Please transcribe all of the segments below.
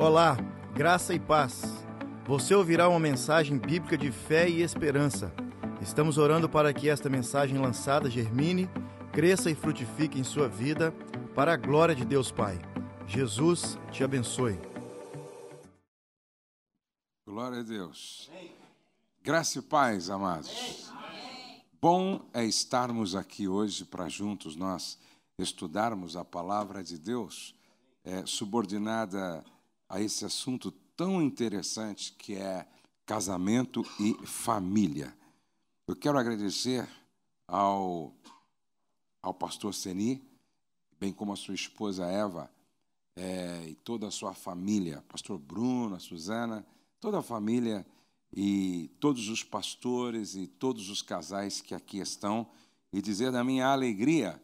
Olá, graça e paz. Você ouvirá uma mensagem bíblica de fé e esperança. Estamos orando para que esta mensagem lançada germine, cresça e frutifique em sua vida, para a glória de Deus Pai. Jesus te abençoe. Glória a Deus. Graça e paz, amados. Bom é estarmos aqui hoje para juntos nós estudarmos a palavra de Deus, é, subordinada a esse assunto tão interessante que é casamento e família. Eu quero agradecer ao, ao pastor Seni, bem como a sua esposa Eva, é, e toda a sua família, pastor Bruno, a Suzana, toda a família e todos os pastores e todos os casais que aqui estão, e dizer da minha alegria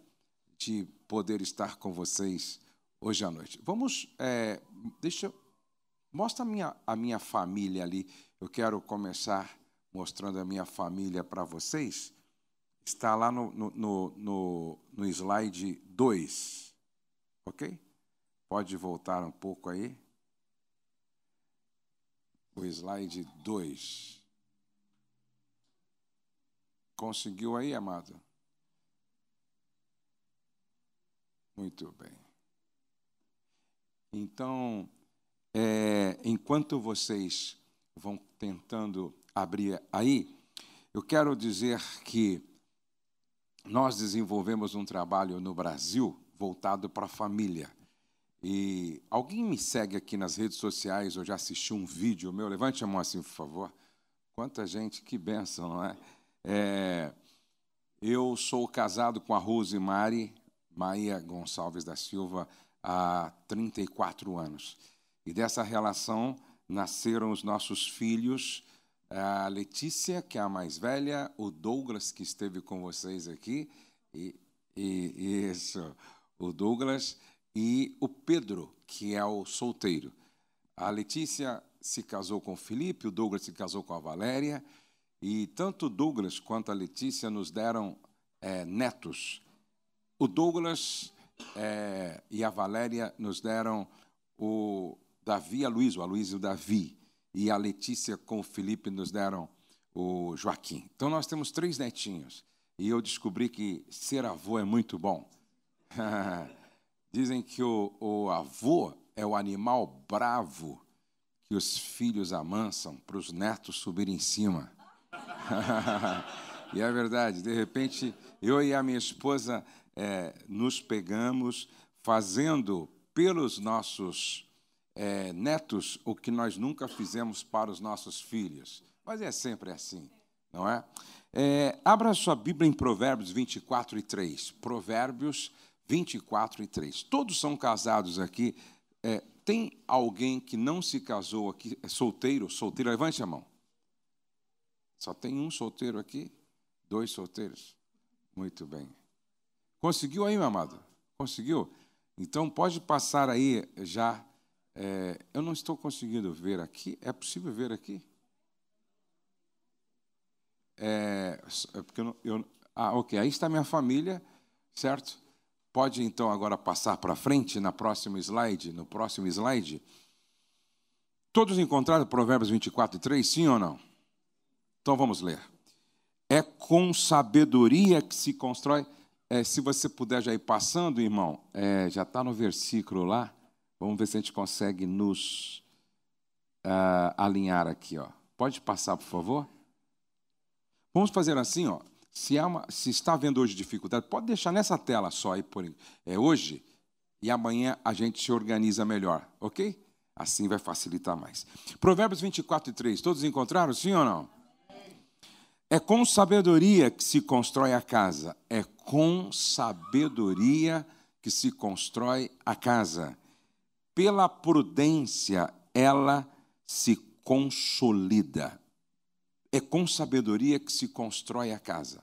de poder estar com vocês hoje à noite. Vamos, é, deixa, mostra a minha, a minha família ali. Eu quero começar mostrando a minha família para vocês. Está lá no, no, no, no slide 2, ok? Pode voltar um pouco aí. O slide 2. Conseguiu aí, amado? Muito bem. Então, é, enquanto vocês vão tentando abrir aí, eu quero dizer que nós desenvolvemos um trabalho no Brasil voltado para a família. E alguém me segue aqui nas redes sociais ou já assistiu um vídeo meu? Levante a mão assim, por favor. Quanta gente, que benção, não é? é eu sou casado com a Rose Mari, Maia Gonçalves da Silva, há 34 anos. E dessa relação nasceram os nossos filhos, a Letícia, que é a mais velha, o Douglas, que esteve com vocês aqui, e, e isso, o Douglas, e o Pedro, que é o solteiro. A Letícia se casou com o Felipe, o Douglas se casou com a Valéria, e tanto o Douglas quanto a Letícia nos deram é, netos. O Douglas é, e a Valéria nos deram o Davi a Luiz, o Luiz e o Davi. E a Letícia com o Felipe nos deram o Joaquim. Então nós temos três netinhos. E eu descobri que ser avô é muito bom. Dizem que o, o avô é o animal bravo que os filhos amansam para os netos subirem em cima. e é verdade, de repente, eu e a minha esposa é, nos pegamos fazendo pelos nossos é, netos o que nós nunca fizemos para os nossos filhos. Mas é sempre assim, não é? é abra sua Bíblia em Provérbios 24 e 3. Provérbios 24 e 3. Todos são casados aqui. É, tem alguém que não se casou aqui, é solteiro? Solteiro, levante a mão. Só tem um solteiro aqui? Dois solteiros? Muito bem. Conseguiu aí, meu amado? Conseguiu? Então pode passar aí já. É, eu não estou conseguindo ver aqui. É possível ver aqui? É, é porque eu, eu, ah, ok. Aí está minha família, certo? Pode então agora passar para frente na próxima slide, no próximo slide. Todos encontraram Provérbios 24 e 3, sim ou não? Então vamos ler. É com sabedoria que se constrói é, se você puder já ir passando, irmão, é, já está no versículo lá. Vamos ver se a gente consegue nos uh, alinhar aqui. Ó. Pode passar, por favor? Vamos fazer assim, ó. Se, uma, se está havendo hoje dificuldade, pode deixar nessa tela só aí por é hoje e amanhã a gente se organiza melhor, ok? Assim vai facilitar mais. Provérbios 24 e 3, todos encontraram, sim ou não? É com sabedoria que se constrói a casa. É com sabedoria que se constrói a casa. Pela prudência ela se consolida. É com sabedoria que se constrói a casa.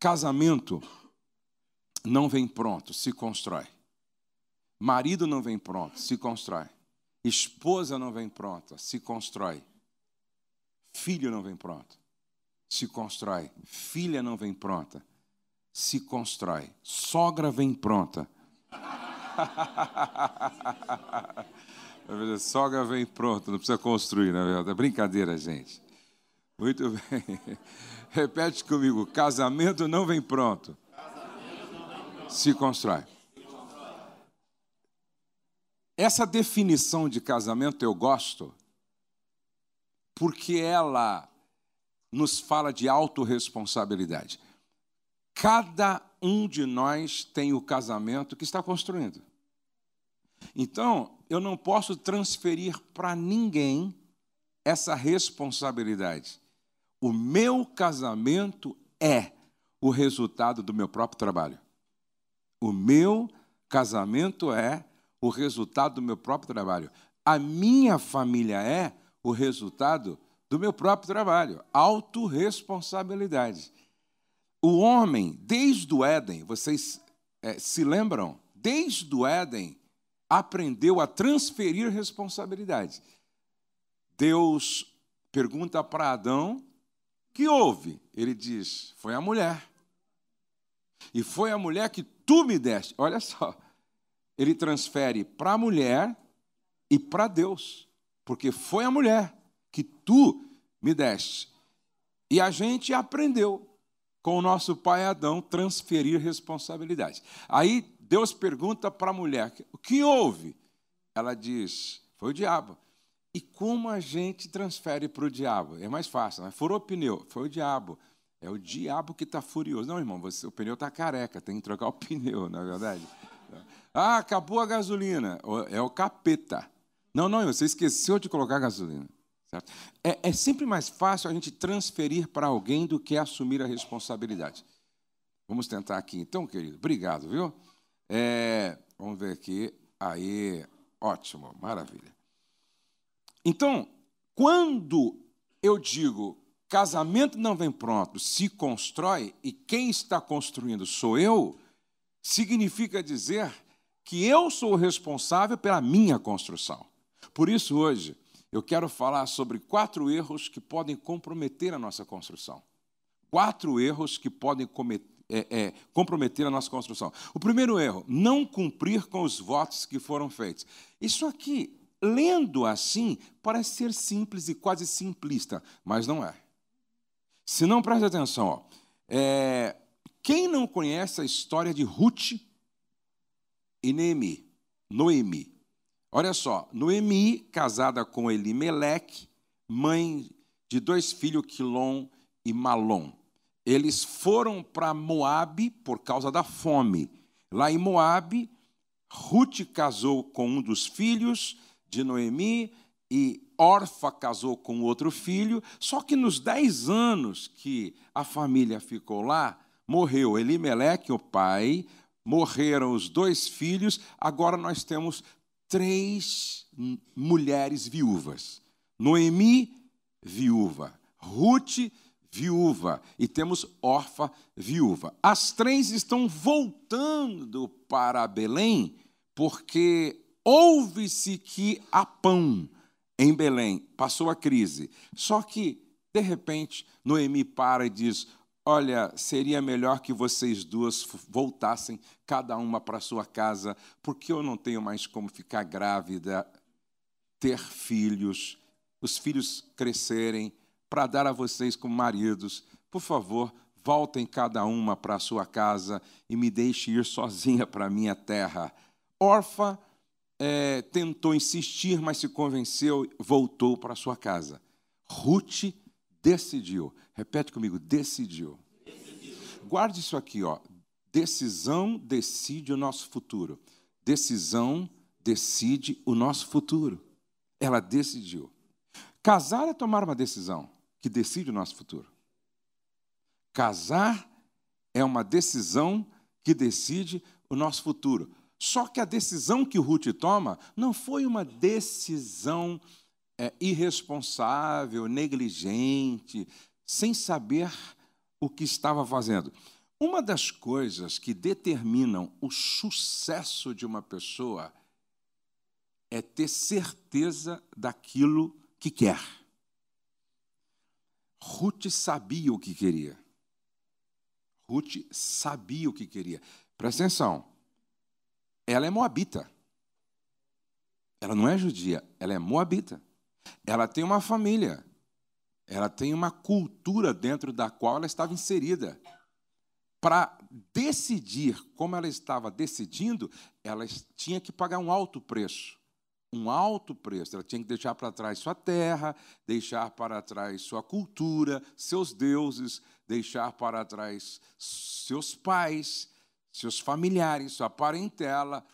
Casamento não vem pronto, se constrói. Marido não vem pronto, se constrói. Esposa não vem pronta, se constrói. Filho não vem pronto se constrói. Filha não vem pronta, se constrói. Sogra vem pronta. Sogra vem pronto, não precisa construir, na verdade. É brincadeira, gente. Muito bem. Repete comigo: casamento não vem pronto. Se constrói. Essa definição de casamento eu gosto, porque ela nos fala de autorresponsabilidade. Cada um de nós tem o casamento que está construindo. Então, eu não posso transferir para ninguém essa responsabilidade. O meu casamento é o resultado do meu próprio trabalho. O meu casamento é o resultado do meu próprio trabalho. A minha família é o resultado do meu próprio trabalho. Autoresponsabilidade. O homem, desde o Éden, vocês é, se lembram? Desde o Éden, aprendeu a transferir responsabilidade. Deus pergunta para Adão: que houve? Ele diz: foi a mulher. E foi a mulher que tu me deste. Olha só, ele transfere para a mulher e para Deus, porque foi a mulher que tu me deste. E a gente aprendeu com o nosso pai Adão transferir responsabilidade. Aí Deus pergunta para a mulher: o que houve? Ela diz: foi o diabo. E como a gente transfere para o diabo? É mais fácil, né? furou o pneu, foi o diabo. É o diabo que está furioso. Não, irmão, você, o pneu está careca, tem que trocar o pneu, não é verdade? Ah, acabou a gasolina. É o capeta. Não, não, você esqueceu de colocar gasolina. É, é sempre mais fácil a gente transferir para alguém do que assumir a responsabilidade. Vamos tentar aqui, então, querido. Obrigado, viu? É, vamos ver aqui. Aí, ótimo, maravilha. Então, quando eu digo casamento não vem pronto, se constrói, e quem está construindo sou eu, significa dizer que eu sou o responsável pela minha construção. Por isso, hoje, eu quero falar sobre quatro erros que podem comprometer a nossa construção. Quatro erros que podem é, é, comprometer a nossa construção. O primeiro erro, não cumprir com os votos que foram feitos. Isso aqui, lendo assim, parece ser simples e quase simplista, mas não é. Se não, preste atenção. Ó. É, quem não conhece a história de Ruth e Noemi? Noemi. Olha só, Noemi, casada com Elimeleque, mãe de dois filhos, Quilom e Malom. Eles foram para Moabe por causa da fome. Lá em Moabe, Ruth casou com um dos filhos de Noemi e Orfa casou com outro filho. Só que nos dez anos que a família ficou lá, morreu Elimeleque, o pai, morreram os dois filhos, agora nós temos três mulheres viúvas. Noemi, viúva. Ruth, viúva. E temos Orfa, viúva. As três estão voltando para Belém porque ouve-se que há pão em Belém. Passou a crise. Só que, de repente, Noemi para e diz: Olha, seria melhor que vocês duas voltassem cada uma para sua casa, porque eu não tenho mais como ficar grávida, ter filhos, os filhos crescerem, para dar a vocês como maridos. Por favor, voltem cada uma para sua casa e me deixe ir sozinha para minha terra. Orfa é, tentou insistir, mas se convenceu, voltou para sua casa. Ruth decidiu. Repete comigo, decidiu. decidiu. Guarde isso aqui, ó. Decisão decide o nosso futuro. Decisão decide o nosso futuro. Ela decidiu. Casar é tomar uma decisão que decide o nosso futuro. Casar é uma decisão que decide o nosso futuro. Só que a decisão que o Ruth toma não foi uma decisão é, irresponsável, negligente, sem saber o que estava fazendo. Uma das coisas que determinam o sucesso de uma pessoa é ter certeza daquilo que quer. Ruth sabia o que queria. Ruth sabia o que queria. Presta atenção. Ela é moabita. ela não é judia, ela é moabita. Ela tem uma família, ela tem uma cultura dentro da qual ela estava inserida. Para decidir como ela estava decidindo, ela tinha que pagar um alto preço. Um alto preço. Ela tinha que deixar para trás sua terra, deixar para trás sua cultura, seus deuses, deixar para trás seus pais, seus familiares, sua parentela.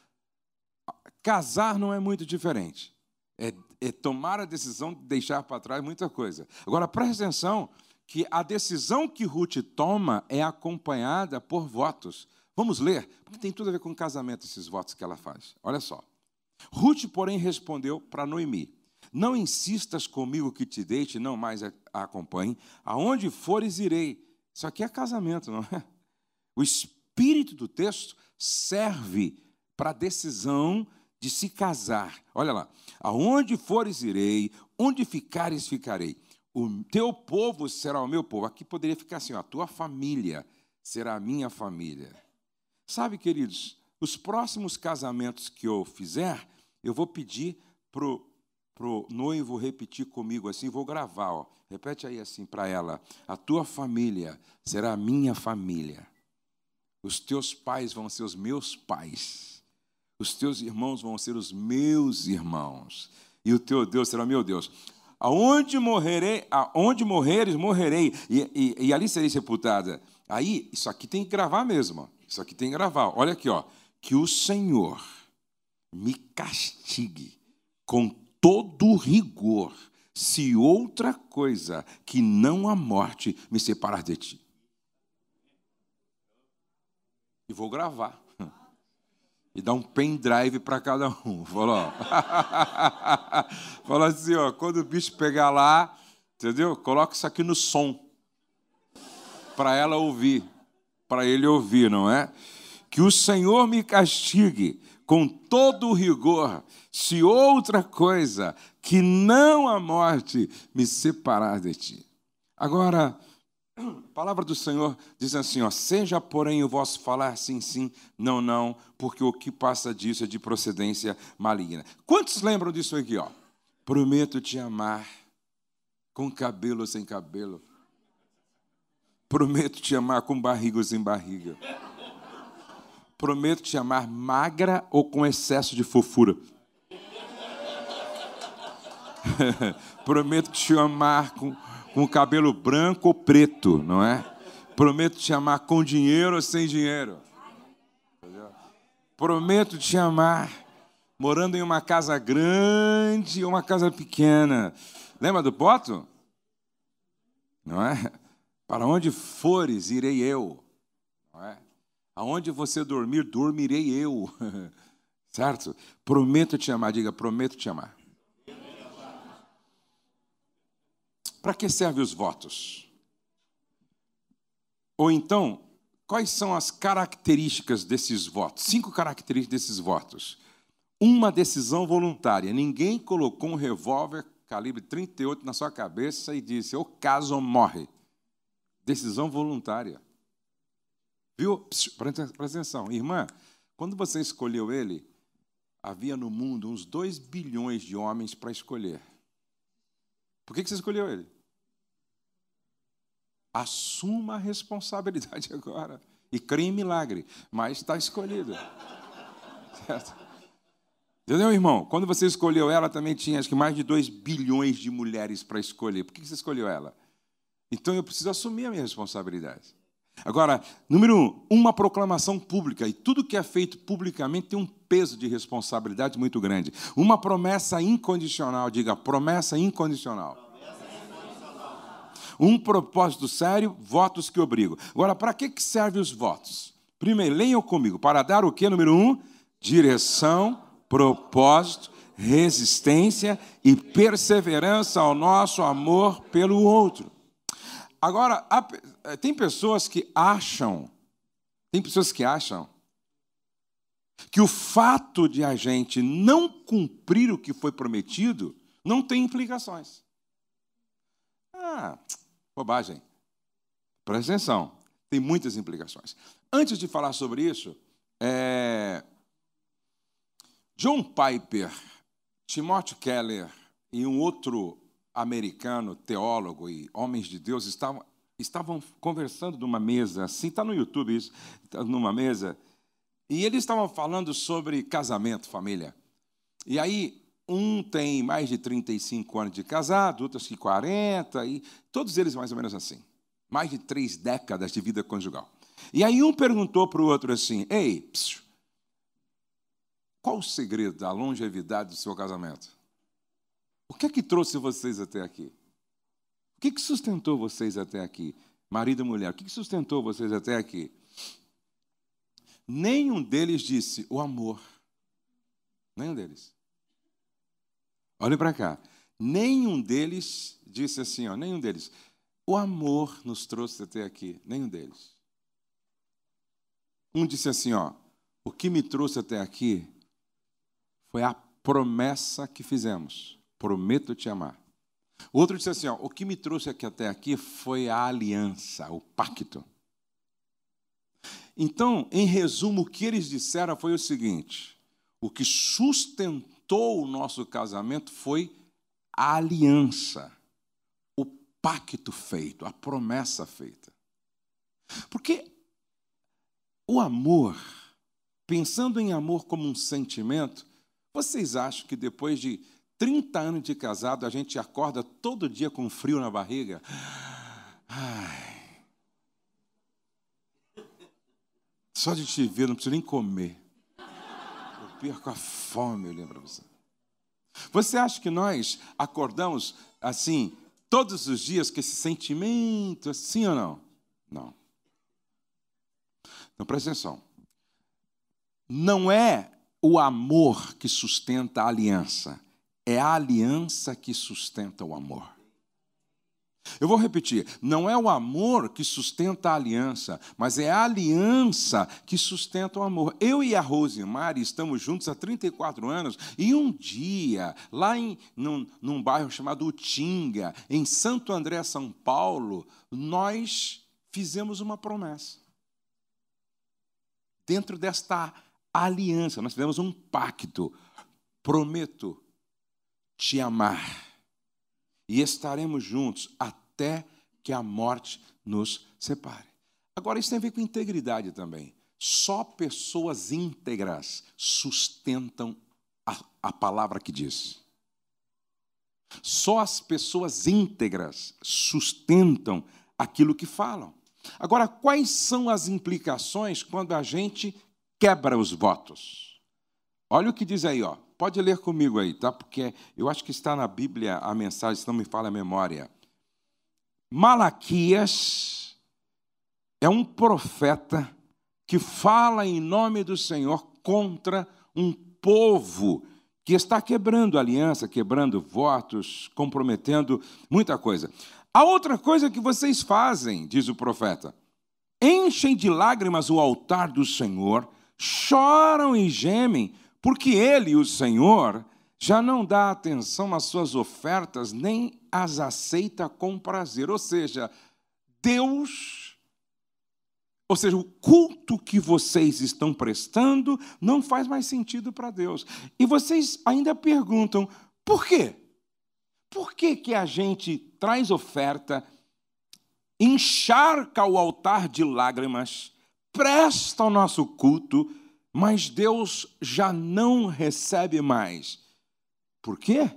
Casar não é muito diferente. É, tomar a decisão de deixar para trás muita coisa. Agora, preste atenção que a decisão que Ruth toma é acompanhada por votos. Vamos ler, porque tem tudo a ver com casamento esses votos que ela faz. Olha só. Ruth, porém, respondeu para Noemi: Não insistas comigo que te deixe, não mais a acompanhe. Aonde fores, irei. Isso aqui é casamento, não é? O espírito do texto serve para a decisão de se casar. Olha lá. Aonde fores, irei. Onde ficares, ficarei. O teu povo será o meu povo. Aqui poderia ficar assim: ó, a tua família será a minha família. Sabe, queridos, os próximos casamentos que eu fizer, eu vou pedir para o noivo repetir comigo assim, vou gravar, ó. repete aí assim para ela: a tua família será a minha família, os teus pais vão ser os meus pais, os teus irmãos vão ser os meus irmãos, e o teu Deus será meu Deus. Aonde morrerei, aonde morreres, morrerei, e, e, e ali serei sepultada. Aí, isso aqui tem que gravar mesmo. Isso aqui tem que gravar. Olha aqui, ó. Que o Senhor me castigue com todo rigor, se outra coisa que não a morte me separar de ti. E vou gravar. E dar um pendrive para cada um. Falou, Falou assim, ó, quando o bicho pegar lá, entendeu? Coloca isso aqui no som. Para ela ouvir. Para ele ouvir, não é? Que o Senhor me castigue com todo o rigor, se outra coisa que não a morte me separar de ti. Agora, a palavra do Senhor diz assim: ó, seja, porém, o vosso falar sim, sim, não, não, porque o que passa disso é de procedência maligna. Quantos lembram disso aqui? Ó? Prometo te amar, com cabelo sem cabelo. Prometo te amar com barriga sem barriga. Prometo te amar magra ou com excesso de fofura. Prometo te amar com, com cabelo branco ou preto, não é? Prometo te amar com dinheiro ou sem dinheiro. Prometo te amar morando em uma casa grande ou uma casa pequena. Lembra do poto? Não é? Para onde fores, irei eu. Não é? Aonde você dormir, dormirei eu. certo? Prometo te amar. Diga, prometo te amar. Para que servem os votos? Ou então, quais são as características desses votos? Cinco características desses votos. Uma decisão voluntária. Ninguém colocou um revólver calibre 38 na sua cabeça e disse: ou caso morre. Decisão voluntária. Viu? Presta atenção. Irmã, quando você escolheu ele, havia no mundo uns 2 bilhões de homens para escolher. Por que você escolheu ele? Assuma a responsabilidade agora. E crê em milagre, mas está escolhido. Certo? Entendeu, irmão? Quando você escolheu ela, também tinha acho que mais de 2 bilhões de mulheres para escolher. Por que você escolheu ela? Então eu preciso assumir a minha responsabilidade. Agora, número um, uma proclamação pública. E tudo que é feito publicamente tem um peso de responsabilidade muito grande. Uma promessa incondicional, diga, promessa incondicional. Um propósito sério, votos que obrigam. Agora, para que servem os votos? Primeiro, leiam comigo. Para dar o que, número um? Direção, propósito, resistência e perseverança ao nosso amor pelo outro. Agora, tem pessoas que acham, tem pessoas que acham que o fato de a gente não cumprir o que foi prometido não tem implicações. Ah, bobagem. Presta atenção, tem muitas implicações. Antes de falar sobre isso, é... John Piper Timothy Keller e um outro americano, teólogo e homens de Deus, estavam, estavam conversando numa mesa, assim, está no YouTube isso, tá numa mesa, e eles estavam falando sobre casamento, família. E aí, um tem mais de 35 anos de casado, outros que 40, e todos eles mais ou menos assim. Mais de três décadas de vida conjugal. E aí um perguntou para o outro assim: Ei, psiu, qual o segredo da longevidade do seu casamento? O que é que trouxe vocês até aqui? O que, sustentou vocês até aqui? Marido e mulher, o que, que sustentou vocês até aqui? Nenhum deles disse o amor. Nenhum deles. Olhe para cá. Nenhum deles disse assim, ó, nenhum deles. O amor nos trouxe até aqui. Nenhum deles. Um disse assim, ó, o que me trouxe até aqui foi a promessa que fizemos. Prometo te amar. O outro disse assim, ó, o que me trouxe aqui até aqui foi a aliança, o pacto. Então, em resumo, o que eles disseram foi o seguinte: o que sustentou o nosso casamento foi a aliança, o pacto feito, a promessa feita. Porque o amor, pensando em amor como um sentimento, vocês acham que depois de 30 anos de casado a gente acorda todo dia com frio na barriga? Ai. Só de te ver, não preciso nem comer. Eu perco a fome, eu lembro você. Você acha que nós acordamos assim, todos os dias, com esse sentimento, assim ou não? Não. Então presta atenção. Não é o amor que sustenta a aliança, é a aliança que sustenta o amor. Eu vou repetir: não é o amor que sustenta a aliança, mas é a aliança que sustenta o amor. Eu e a Rosemary estamos juntos há 34 anos e um dia, lá em, num, num bairro chamado Utinga, em Santo André, São Paulo, nós fizemos uma promessa. Dentro desta aliança, nós fizemos um pacto. Prometo te amar e estaremos juntos até que a morte nos separe. Agora, isso tem a ver com integridade também. Só pessoas íntegras sustentam a, a palavra que diz. Só as pessoas íntegras sustentam aquilo que falam. Agora, quais são as implicações quando a gente quebra os votos. Olha o que diz aí, ó. Pode ler comigo aí, tá? Porque eu acho que está na Bíblia a mensagem, se não me falha a memória. Malaquias é um profeta que fala em nome do Senhor contra um povo que está quebrando aliança, quebrando votos, comprometendo muita coisa. A outra coisa que vocês fazem, diz o profeta, enchem de lágrimas o altar do Senhor choram e gemem, porque ele, o Senhor, já não dá atenção às suas ofertas, nem as aceita com prazer. Ou seja, Deus, ou seja, o culto que vocês estão prestando não faz mais sentido para Deus. E vocês ainda perguntam, por quê? Por que, que a gente traz oferta, encharca o altar de lágrimas, presta o nosso culto, mas Deus já não recebe mais. Por quê?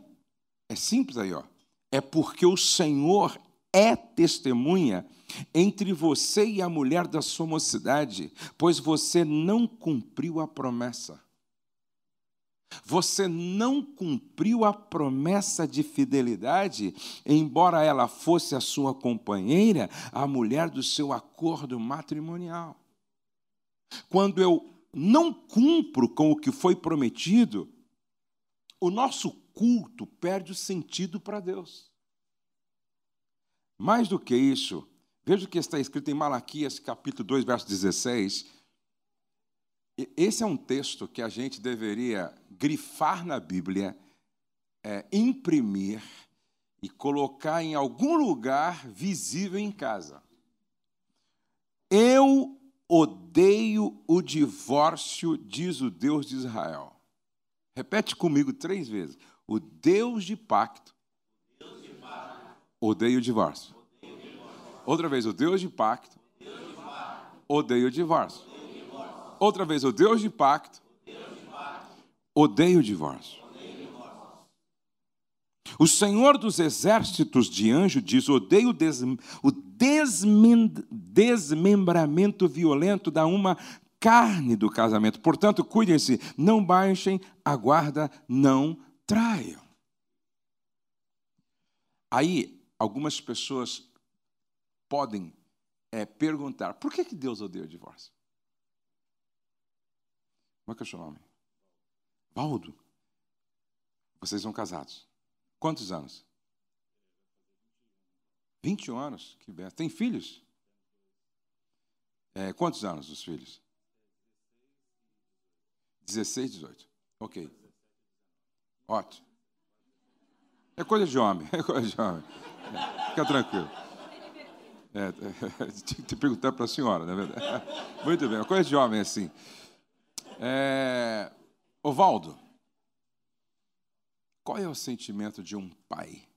É simples aí, ó. É porque o Senhor é testemunha entre você e a mulher da sua mocidade, pois você não cumpriu a promessa. Você não cumpriu a promessa de fidelidade, embora ela fosse a sua companheira, a mulher do seu acordo matrimonial. Quando eu não cumpro com o que foi prometido, o nosso culto perde o sentido para Deus. Mais do que isso, veja o que está escrito em Malaquias, capítulo 2, verso 16. Esse é um texto que a gente deveria grifar na Bíblia, é, imprimir e colocar em algum lugar visível em casa. Eu Odeio o divórcio, diz o Deus de Israel. Repete comigo três vezes. O Deus de pacto odeia o divórcio. Outra vez, o Deus de pacto odeia o divórcio. Outra vez, o Deus de pacto odeia o divórcio. O Senhor dos exércitos de anjo diz: odeio o, desmem o desmembramento violento da uma carne do casamento. Portanto, cuidem-se, não baixem a guarda, não traiam. Aí, algumas pessoas podem é, perguntar: por que, que Deus odeia o divórcio? Como é que é o seu nome? Valdo. Vocês são casados. Quantos anos? 21 anos. Que bem. Tem filhos? É, quantos anos os filhos? 16, 18. Ok. Ótimo. É coisa de homem, é coisa de homem. Fica tranquilo. É, é, tinha que perguntar para a senhora, na é verdade. Muito bem, é coisa de homem assim. É, Ovaldo, qual é o sentimento de um pai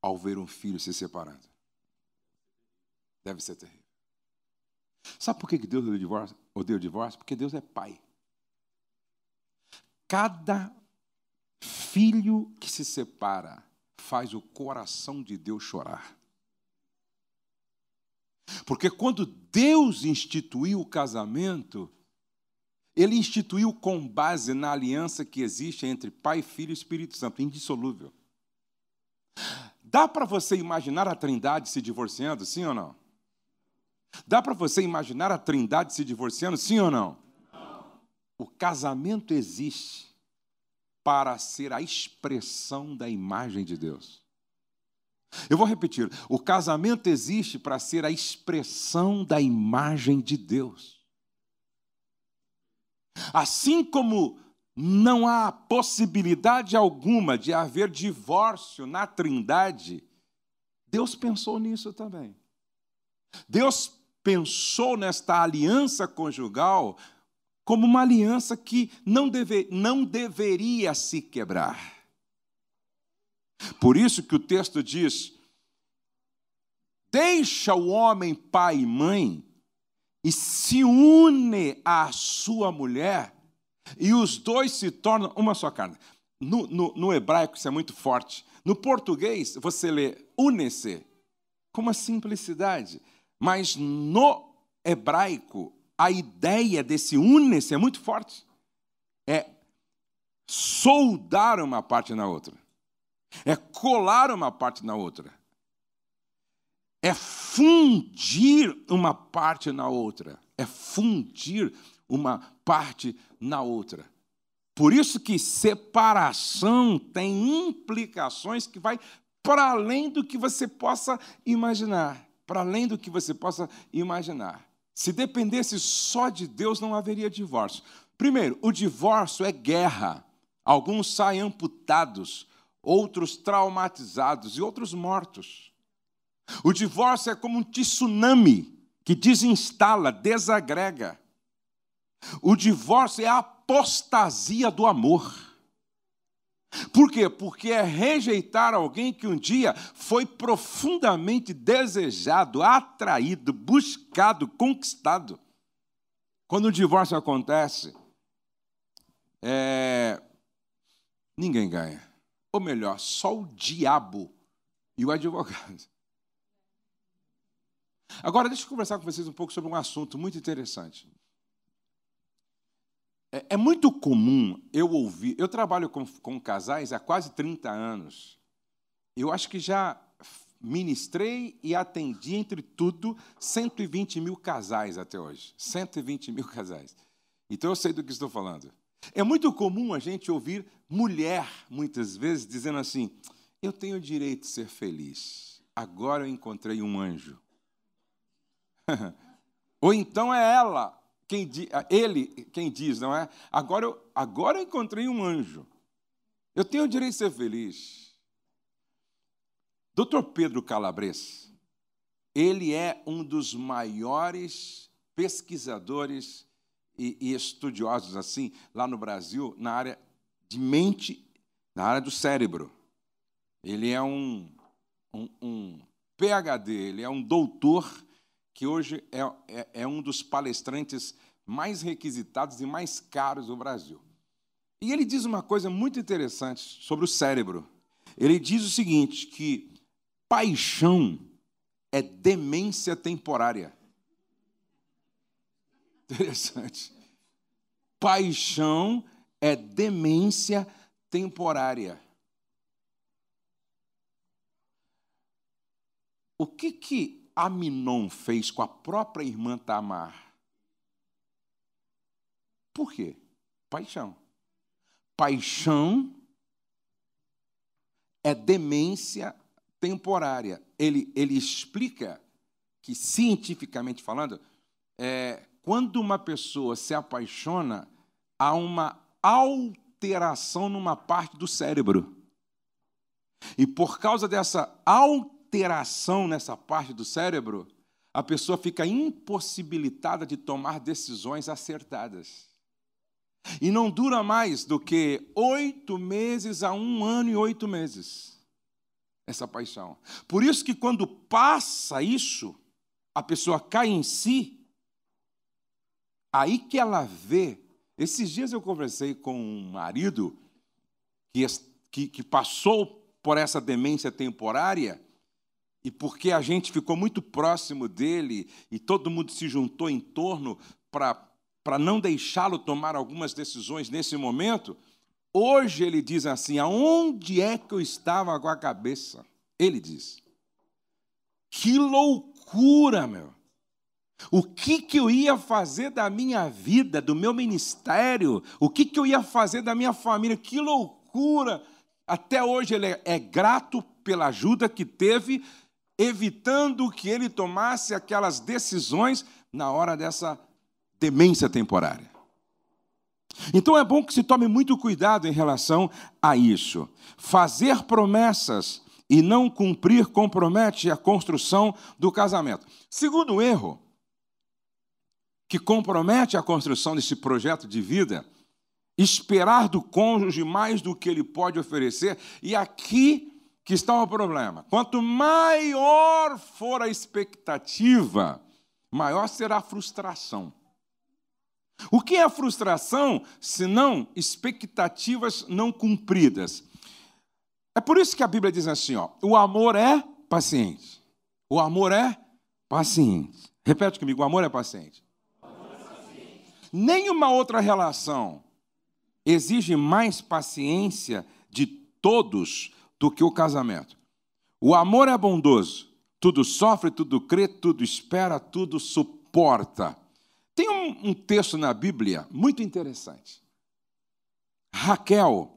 ao ver um filho se separando? Deve ser terrível. Sabe por que Deus odeia o divórcio? Odeia o divórcio? Porque Deus é pai. Cada filho que se separa faz o coração de Deus chorar. Porque quando Deus instituiu o casamento, ele instituiu com base na aliança que existe entre Pai, Filho e Espírito Santo, indissolúvel. Dá para você imaginar a Trindade se divorciando, sim ou não? Dá para você imaginar a Trindade se divorciando, sim ou não? O casamento existe para ser a expressão da imagem de Deus. Eu vou repetir: o casamento existe para ser a expressão da imagem de Deus. Assim como não há possibilidade alguma de haver divórcio na Trindade, Deus pensou nisso também. Deus pensou nesta aliança conjugal como uma aliança que não, deve, não deveria se quebrar. Por isso que o texto diz: deixa o homem pai e mãe e se une à sua mulher, e os dois se tornam uma só carne. No, no, no hebraico isso é muito forte. No português você lê une-se com uma simplicidade, mas no hebraico a ideia desse une-se é muito forte. É soldar uma parte na outra. É colar uma parte na outra. É fundir uma parte na outra. É fundir uma parte na outra. Por isso que separação tem implicações que vai para além do que você possa imaginar. Para além do que você possa imaginar. Se dependesse só de Deus, não haveria divórcio. Primeiro, o divórcio é guerra. Alguns saem amputados, outros traumatizados e outros mortos. O divórcio é como um tsunami que desinstala, desagrega. O divórcio é a apostasia do amor. Por quê? Porque é rejeitar alguém que um dia foi profundamente desejado, atraído, buscado, conquistado. Quando o divórcio acontece, é... ninguém ganha. Ou melhor, só o diabo e o advogado. Agora, deixa eu conversar com vocês um pouco sobre um assunto muito interessante. É, é muito comum eu ouvir. Eu trabalho com, com casais há quase 30 anos. Eu acho que já ministrei e atendi, entre tudo, 120 mil casais até hoje. 120 mil casais. Então eu sei do que estou falando. É muito comum a gente ouvir mulher, muitas vezes, dizendo assim: Eu tenho o direito de ser feliz. Agora eu encontrei um anjo. Ou então é ela, quem ele quem diz, não é? Agora eu, agora eu encontrei um anjo. Eu tenho o direito de ser feliz. Dr. Pedro Calabres, ele é um dos maiores pesquisadores e, e estudiosos assim lá no Brasil na área de mente na área do cérebro. Ele é um, um, um PhD, ele é um doutor que hoje é, é, é um dos palestrantes mais requisitados e mais caros do Brasil. E ele diz uma coisa muito interessante sobre o cérebro. Ele diz o seguinte: que paixão é demência temporária. Interessante. Paixão é demência temporária. O que que Aminon fez com a própria irmã Tamar? Por quê? Paixão. Paixão é demência temporária. Ele, ele explica que, cientificamente falando, é, quando uma pessoa se apaixona, há uma alteração numa parte do cérebro. E por causa dessa alteração nessa parte do cérebro, a pessoa fica impossibilitada de tomar decisões acertadas. E não dura mais do que oito meses a um ano e oito meses. Essa paixão. Por isso que quando passa isso, a pessoa cai em si, aí que ela vê. Esses dias eu conversei com um marido que, que, que passou por essa demência temporária, e porque a gente ficou muito próximo dele e todo mundo se juntou em torno para não deixá-lo tomar algumas decisões nesse momento, hoje ele diz assim: aonde é que eu estava com a cabeça? Ele diz: que loucura, meu. O que, que eu ia fazer da minha vida, do meu ministério? O que, que eu ia fazer da minha família? Que loucura! Até hoje ele é, é grato pela ajuda que teve, evitando que ele tomasse aquelas decisões na hora dessa demência temporária. Então é bom que se tome muito cuidado em relação a isso. Fazer promessas e não cumprir compromete a construção do casamento. Segundo erro, que compromete a construção desse projeto de vida, esperar do cônjuge mais do que ele pode oferecer, e aqui que está o problema. Quanto maior for a expectativa, maior será a frustração. O que é frustração se não expectativas não cumpridas? É por isso que a Bíblia diz assim: ó, o amor é paciente. O amor é paciente. Repete comigo: o amor é paciente. Amor é paciente. Nenhuma outra relação exige mais paciência de todos do que o casamento. O amor é bondoso, tudo sofre, tudo crê, tudo espera, tudo suporta. Tem um, um texto na Bíblia muito interessante. Raquel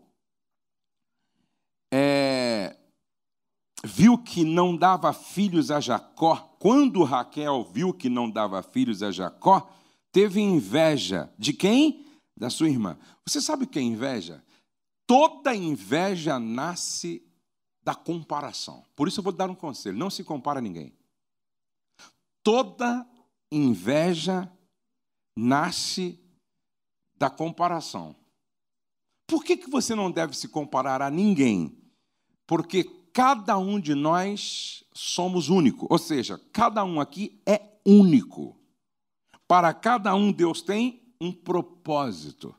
é, viu que não dava filhos a Jacó. Quando Raquel viu que não dava filhos a Jacó, teve inveja de quem? Da sua irmã. Você sabe o que é inveja? Toda inveja nasce da comparação. Por isso eu vou dar um conselho: não se compara a ninguém. Toda inveja nasce da comparação. Por que, que você não deve se comparar a ninguém? Porque cada um de nós somos único, ou seja, cada um aqui é único. Para cada um, Deus tem um propósito.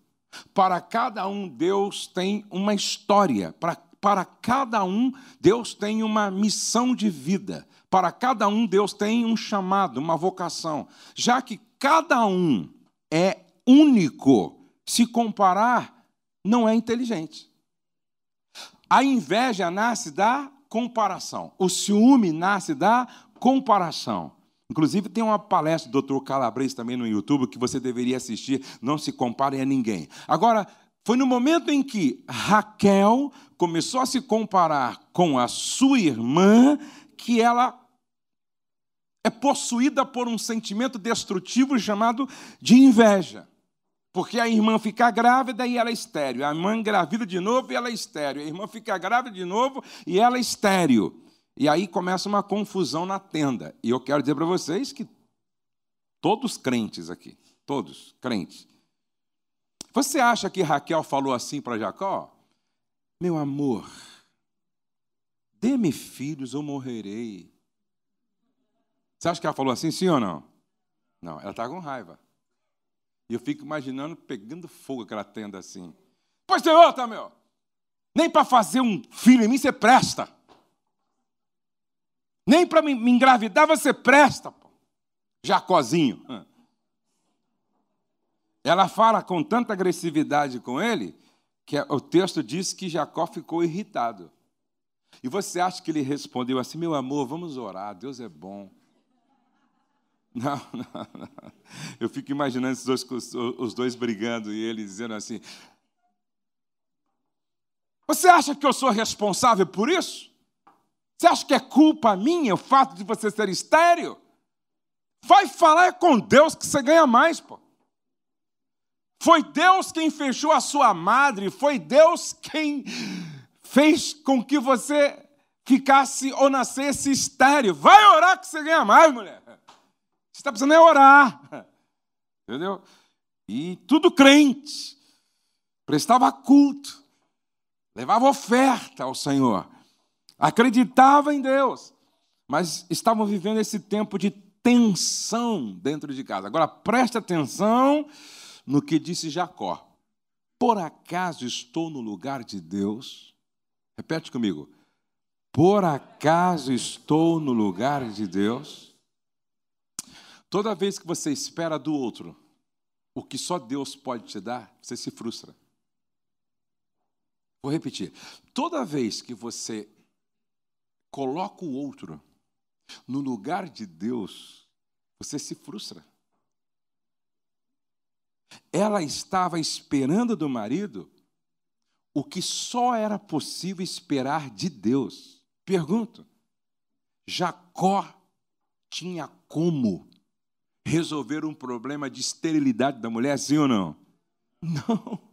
Para cada um, Deus tem uma história. Para, para cada um, Deus tem uma missão de vida. Para cada um, Deus tem um chamado, uma vocação. Já que cada um é único, se comparar, não é inteligente. A inveja nasce da comparação. O ciúme nasce da comparação. Inclusive, tem uma palestra do Dr. Calabrese também no YouTube que você deveria assistir. Não se compare a ninguém. Agora, foi no momento em que Raquel começou a se comparar com a sua irmã que ela é possuída por um sentimento destrutivo chamado de inveja. Porque a irmã fica grávida e ela é estéreo. A irmã engravida de novo e ela é estéreo. A irmã fica grávida de novo e ela é estéreo. E aí começa uma confusão na tenda. E eu quero dizer para vocês que todos crentes aqui, todos crentes. Você acha que Raquel falou assim para Jacó? Meu amor, dê-me filhos ou morrerei. Você acha que ela falou assim, sim ou não? Não, ela está com raiva. E eu fico imaginando pegando fogo aquela tenda assim. Pois tem outra, meu. Nem para fazer um filho em mim você presta. Nem para me engravidar você presta. Pô. Jacozinho. Ela fala com tanta agressividade com ele que o texto diz que Jacó ficou irritado. E você acha que ele respondeu assim: Meu amor, vamos orar, Deus é bom. Não, não, não. Eu fico imaginando os dois, os dois brigando e ele dizendo assim: Você acha que eu sou responsável por isso? Você acha que é culpa minha o fato de você ser estéreo? Vai falar com Deus que você ganha mais, pô. Foi Deus quem fechou a sua madre, foi Deus quem fez com que você ficasse ou nascesse estéreo. Vai orar que você ganha mais, mulher. Você está precisando é orar. Entendeu? E tudo crente. Prestava culto. Levava oferta ao Senhor. Acreditava em Deus. Mas estavam vivendo esse tempo de tensão dentro de casa. Agora preste atenção no que disse Jacó: Por acaso estou no lugar de Deus? Repete comigo. Por acaso estou no lugar de Deus? Toda vez que você espera do outro o que só Deus pode te dar, você se frustra. Vou repetir. Toda vez que você coloca o outro no lugar de Deus, você se frustra. Ela estava esperando do marido o que só era possível esperar de Deus. Pergunto: Jacó tinha como resolver um problema de esterilidade da mulher, sim ou não? Não.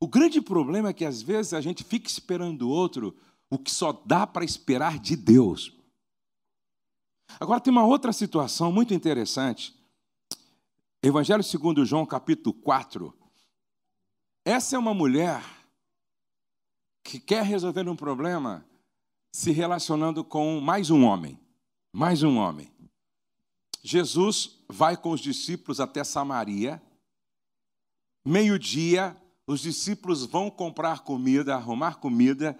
O grande problema é que às vezes a gente fica esperando do outro o que só dá para esperar de Deus. Agora tem uma outra situação muito interessante. Evangelho segundo João, capítulo 4. Essa é uma mulher que quer resolver um problema se relacionando com mais um homem. Mais um homem. Jesus vai com os discípulos até Samaria. Meio-dia, os discípulos vão comprar comida, arrumar comida.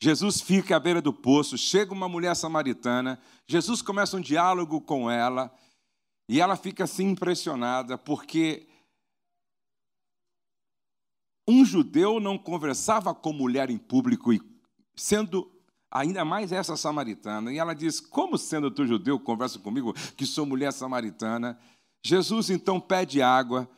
Jesus fica à beira do poço, chega uma mulher samaritana. Jesus começa um diálogo com ela. E ela fica assim impressionada, porque um judeu não conversava com mulher em público, e sendo ainda mais essa samaritana. E ela diz: Como sendo tu judeu, conversa comigo, que sou mulher samaritana? Jesus então pede água.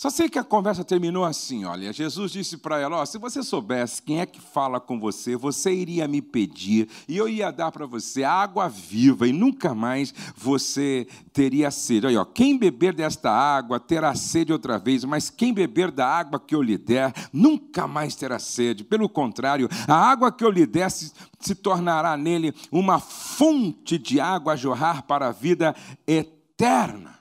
Só sei que a conversa terminou assim, olha, Jesus disse para ela, se você soubesse quem é que fala com você, você iria me pedir e eu ia dar para você água viva e nunca mais você teria sede. Olha, quem beber desta água terá sede outra vez, mas quem beber da água que eu lhe der, nunca mais terá sede. Pelo contrário, a água que eu lhe der se, se tornará nele uma fonte de água a jorrar para a vida eterna.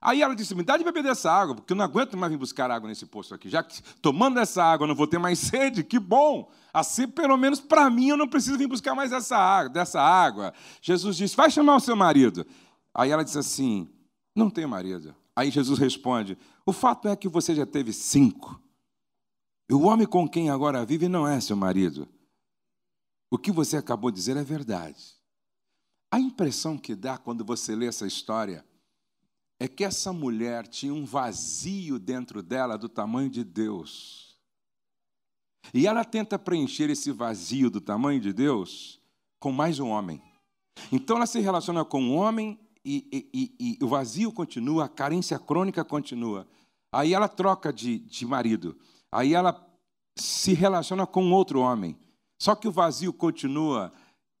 Aí ela disse: Me dá de beber dessa água, porque eu não aguento mais vir buscar água nesse poço aqui. Já que tomando essa água eu não vou ter mais sede, que bom. Assim, pelo menos para mim, eu não preciso vir buscar mais essa água, dessa água. Jesus disse: Vai chamar o seu marido. Aí ela disse assim: Não tenho marido. Aí Jesus responde: O fato é que você já teve cinco. E o homem com quem agora vive não é seu marido. O que você acabou de dizer é verdade. A impressão que dá quando você lê essa história é que essa mulher tinha um vazio dentro dela do tamanho de Deus. E ela tenta preencher esse vazio do tamanho de Deus com mais um homem. Então ela se relaciona com um homem e, e, e, e o vazio continua, a carência crônica continua. Aí ela troca de, de marido. Aí ela se relaciona com outro homem. Só que o vazio continua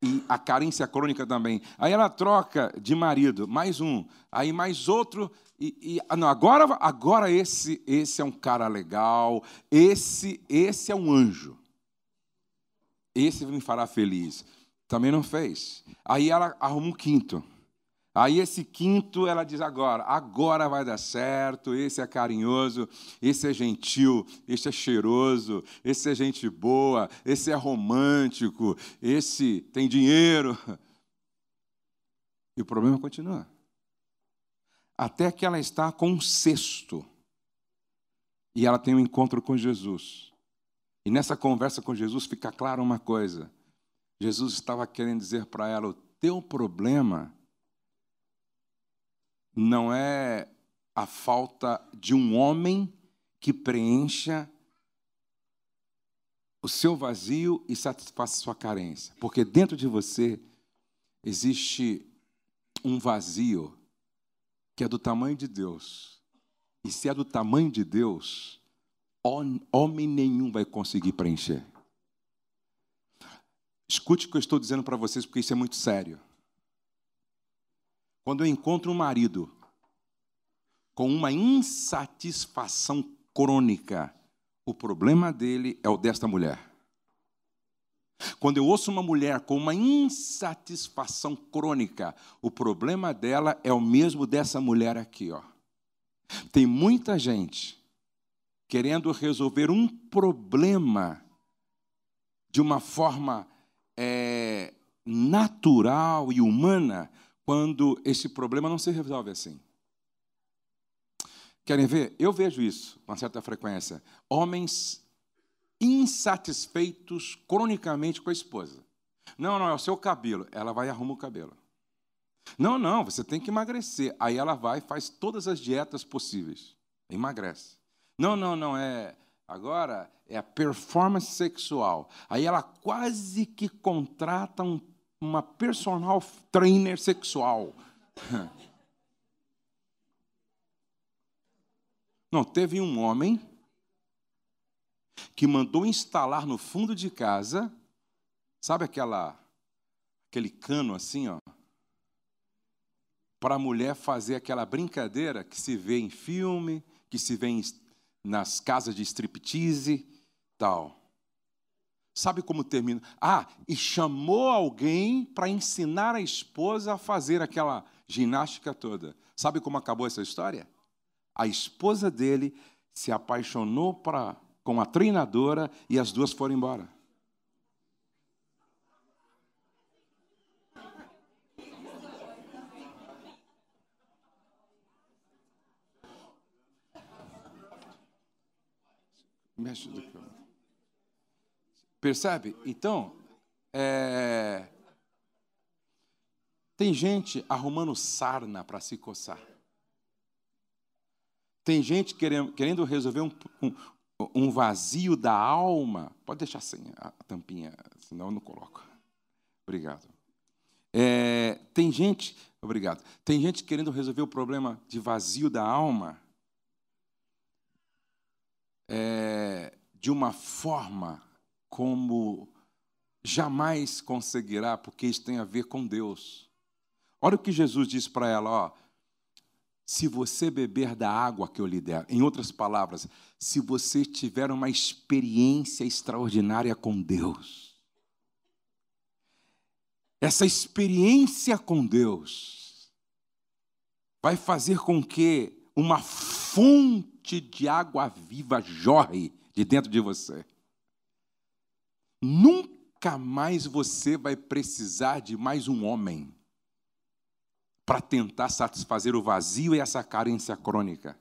e a carência crônica também. Aí ela troca de marido, mais um, aí mais outro, e, e ah, não, agora, agora esse, esse é um cara legal, esse, esse é um anjo. Esse me fará feliz. Também não fez. Aí ela arruma um quinto. Aí esse quinto, ela diz agora, agora vai dar certo, esse é carinhoso, esse é gentil, esse é cheiroso, esse é gente boa, esse é romântico, esse tem dinheiro. E o problema continua. Até que ela está com um sexto. E ela tem um encontro com Jesus. E nessa conversa com Jesus fica claro uma coisa. Jesus estava querendo dizer para ela: o teu problema não é a falta de um homem que preencha o seu vazio e satisfaça sua carência. Porque dentro de você existe um vazio que é do tamanho de Deus. E se é do tamanho de Deus, homem nenhum vai conseguir preencher. Escute o que eu estou dizendo para vocês, porque isso é muito sério. Quando eu encontro um marido com uma insatisfação crônica, o problema dele é o desta mulher. Quando eu ouço uma mulher com uma insatisfação crônica, o problema dela é o mesmo dessa mulher aqui, ó. Tem muita gente querendo resolver um problema de uma forma é, natural e humana, quando esse problema não se resolve assim. Querem ver? Eu vejo isso com certa frequência. Homens insatisfeitos cronicamente com a esposa. Não, não, é o seu cabelo. Ela vai e arruma o cabelo. Não, não, você tem que emagrecer. Aí ela vai e faz todas as dietas possíveis. Emagrece. Não, não, não, é. Agora é a performance sexual. Aí ela quase que contrata um, uma personal trainer sexual. Não, teve um homem que mandou instalar no fundo de casa, sabe aquela aquele cano assim, ó, para a mulher fazer aquela brincadeira que se vê em filme, que se vê em, nas casas de striptease, tal. Sabe como termina? Ah, e chamou alguém para ensinar a esposa a fazer aquela ginástica toda. Sabe como acabou essa história? A esposa dele se apaixonou pra, com a treinadora e as duas foram embora. Mexe do Percebe? Então, é... tem gente arrumando sarna para se coçar. Tem gente querendo, resolver um, um, um, vazio da alma. Pode deixar sem a tampinha, senão eu não coloco. Obrigado. É, tem gente, obrigado. Tem gente querendo resolver o problema de vazio da alma é, de uma forma como jamais conseguirá, porque isso tem a ver com Deus. Olha o que Jesus disse para ela, ó, se você beber da água que eu lhe der, em outras palavras, se você tiver uma experiência extraordinária com Deus, essa experiência com Deus vai fazer com que uma fonte de água viva jorre de dentro de você. Nunca mais você vai precisar de mais um homem para tentar satisfazer o vazio e essa carência crônica.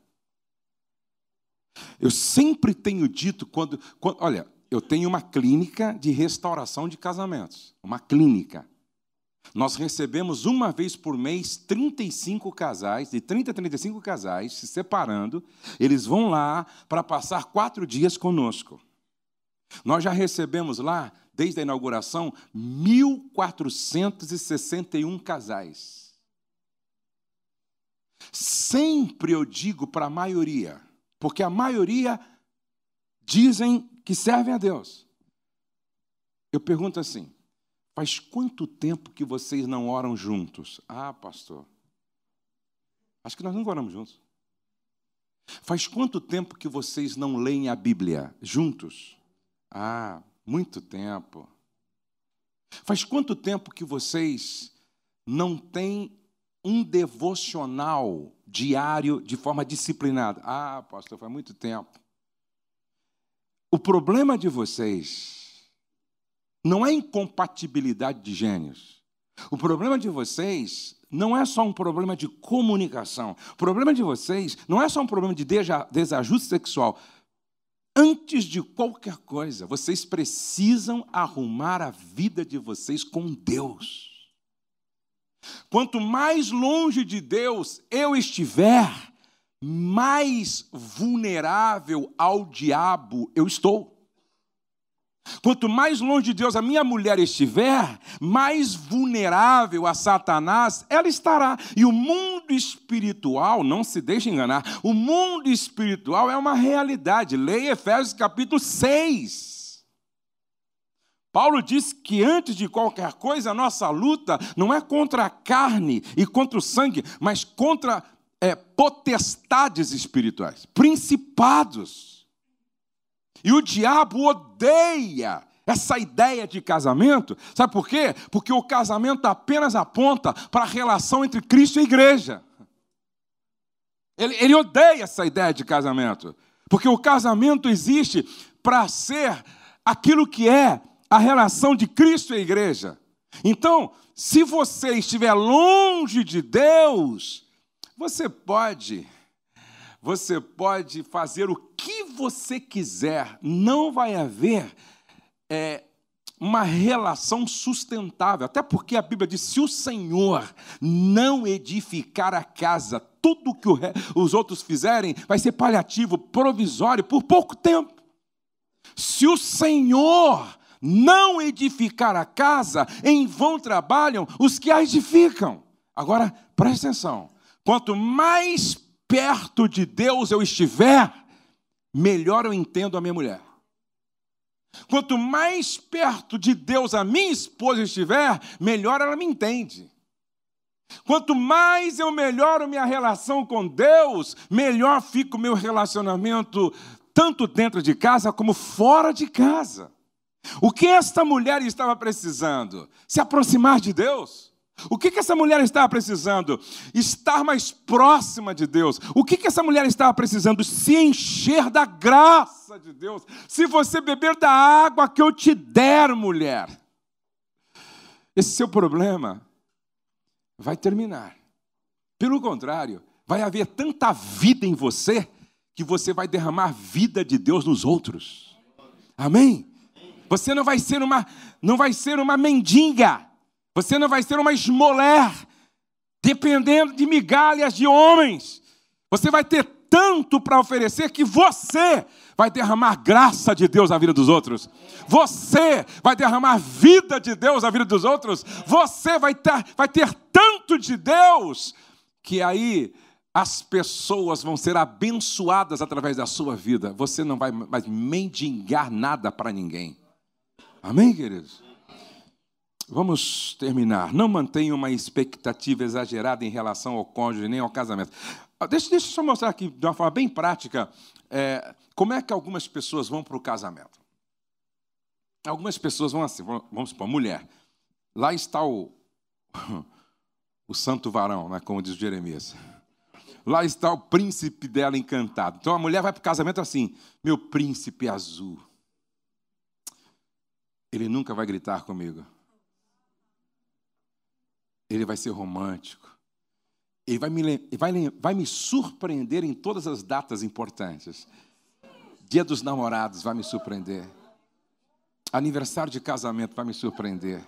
Eu sempre tenho dito quando, quando, olha, eu tenho uma clínica de restauração de casamentos, uma clínica. Nós recebemos uma vez por mês 35 casais, de 30 a 35 casais, se separando, eles vão lá para passar quatro dias conosco. Nós já recebemos lá, desde a inauguração, 1.461 casais. Sempre eu digo para a maioria, porque a maioria dizem que servem a Deus. Eu pergunto assim: faz quanto tempo que vocês não oram juntos? Ah, pastor, acho que nós não oramos juntos. Faz quanto tempo que vocês não leem a Bíblia juntos? Ah, muito tempo. Faz quanto tempo que vocês não têm um devocional diário de forma disciplinada. Ah, pastor, faz muito tempo. O problema de vocês não é incompatibilidade de gênios. O problema de vocês não é só um problema de comunicação. O problema de vocês não é só um problema de desajuste sexual. Antes de qualquer coisa, vocês precisam arrumar a vida de vocês com Deus. Quanto mais longe de Deus eu estiver, mais vulnerável ao diabo eu estou. Quanto mais longe de Deus a minha mulher estiver, mais vulnerável a Satanás ela estará. E o mundo espiritual, não se deixe enganar, o mundo espiritual é uma realidade. Leia Efésios capítulo 6. Paulo diz que antes de qualquer coisa, a nossa luta não é contra a carne e contra o sangue, mas contra é, potestades espirituais, principados. E o diabo odeia essa ideia de casamento. Sabe por quê? Porque o casamento apenas aponta para a relação entre Cristo e a igreja. Ele, ele odeia essa ideia de casamento. Porque o casamento existe para ser aquilo que é a relação de Cristo e a igreja. Então, se você estiver longe de Deus, você pode você pode fazer o que você quiser, não vai haver é, uma relação sustentável. Até porque a Bíblia diz: se o Senhor não edificar a casa, tudo que os outros fizerem vai ser paliativo, provisório, por pouco tempo. Se o Senhor não edificar a casa, em vão trabalham os que a edificam. Agora, preste atenção: quanto mais perto de Deus eu estiver, melhor eu entendo a minha mulher. Quanto mais perto de Deus a minha esposa estiver, melhor ela me entende. Quanto mais eu melhoro minha relação com Deus, melhor fica o meu relacionamento, tanto dentro de casa como fora de casa. O que esta mulher estava precisando? Se aproximar de Deus. O que, que essa mulher estava precisando? Estar mais próxima de Deus. O que, que essa mulher estava precisando? Se encher da graça de Deus. Se você beber da água que eu te der, mulher, esse seu problema vai terminar. Pelo contrário, vai haver tanta vida em você que você vai derramar vida de Deus nos outros. Amém? Você não vai ser uma, não vai ser uma mendiga. Você não vai ser uma esmoler, dependendo de migalhas de homens. Você vai ter tanto para oferecer que você vai derramar graça de Deus na vida dos outros. Você vai derramar vida de Deus na vida dos outros. Você vai ter, vai ter tanto de Deus que aí as pessoas vão ser abençoadas através da sua vida. Você não vai mais mendigar nada para ninguém. Amém, queridos? Vamos terminar. Não mantenha uma expectativa exagerada em relação ao cônjuge nem ao casamento. Ah, deixa, deixa eu só mostrar aqui de uma forma bem prática é, como é que algumas pessoas vão para o casamento. Algumas pessoas vão assim, vamos supor, mulher. Lá está o, o santo varão, né, como diz Jeremias. Lá está o príncipe dela encantado. Então a mulher vai para o casamento assim: meu príncipe azul ele nunca vai gritar comigo. Ele vai ser romântico. Ele vai me, vai, vai me surpreender em todas as datas importantes. Dia dos namorados vai me surpreender. Aniversário de casamento vai me surpreender.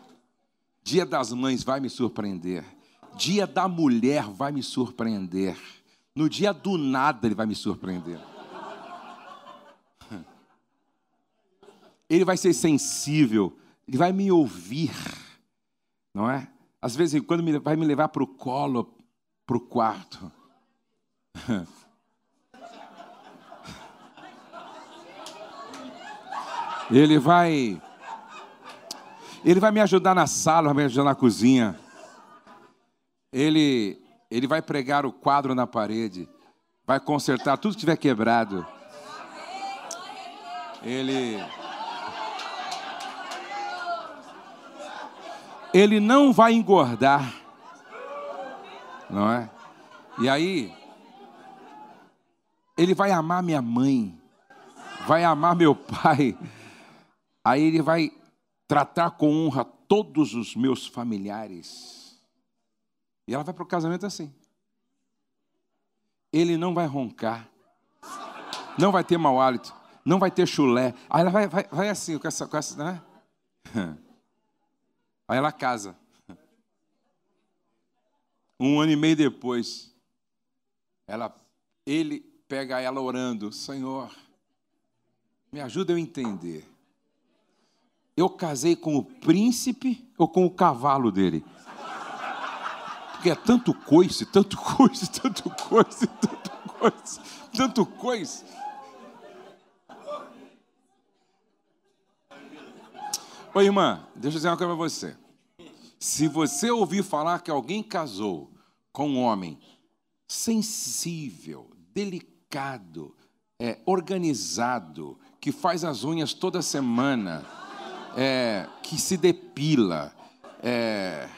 Dia das mães vai me surpreender. Dia da mulher vai me surpreender. No dia do nada ele vai me surpreender. ele vai ser sensível, ele vai me ouvir, não é? Às vezes, quando me, vai me levar para o colo, para o quarto. Ele vai. Ele vai me ajudar na sala, vai me ajudar na cozinha. Ele, ele vai pregar o quadro na parede. Vai consertar tudo que tiver quebrado. Ele. Ele não vai engordar. Não é? E aí, ele vai amar minha mãe, vai amar meu pai, aí ele vai tratar com honra todos os meus familiares. E ela vai para o casamento assim. Ele não vai roncar, não vai ter mau hálito, não vai ter chulé. Aí ela vai, vai, vai assim, com essa, com essa, né? Aí ela casa. Um ano e meio depois, ela, ele pega ela orando: Senhor, me ajuda eu entender. Eu casei com o príncipe ou com o cavalo dele? Porque é tanto coice, tanto coice, tanto coice, tanto coice, tanto coice. Oi, irmã, deixa eu dizer uma coisa para você. Se você ouvir falar que alguém casou com um homem sensível, delicado, é, organizado, que faz as unhas toda semana, é, que se depila, é,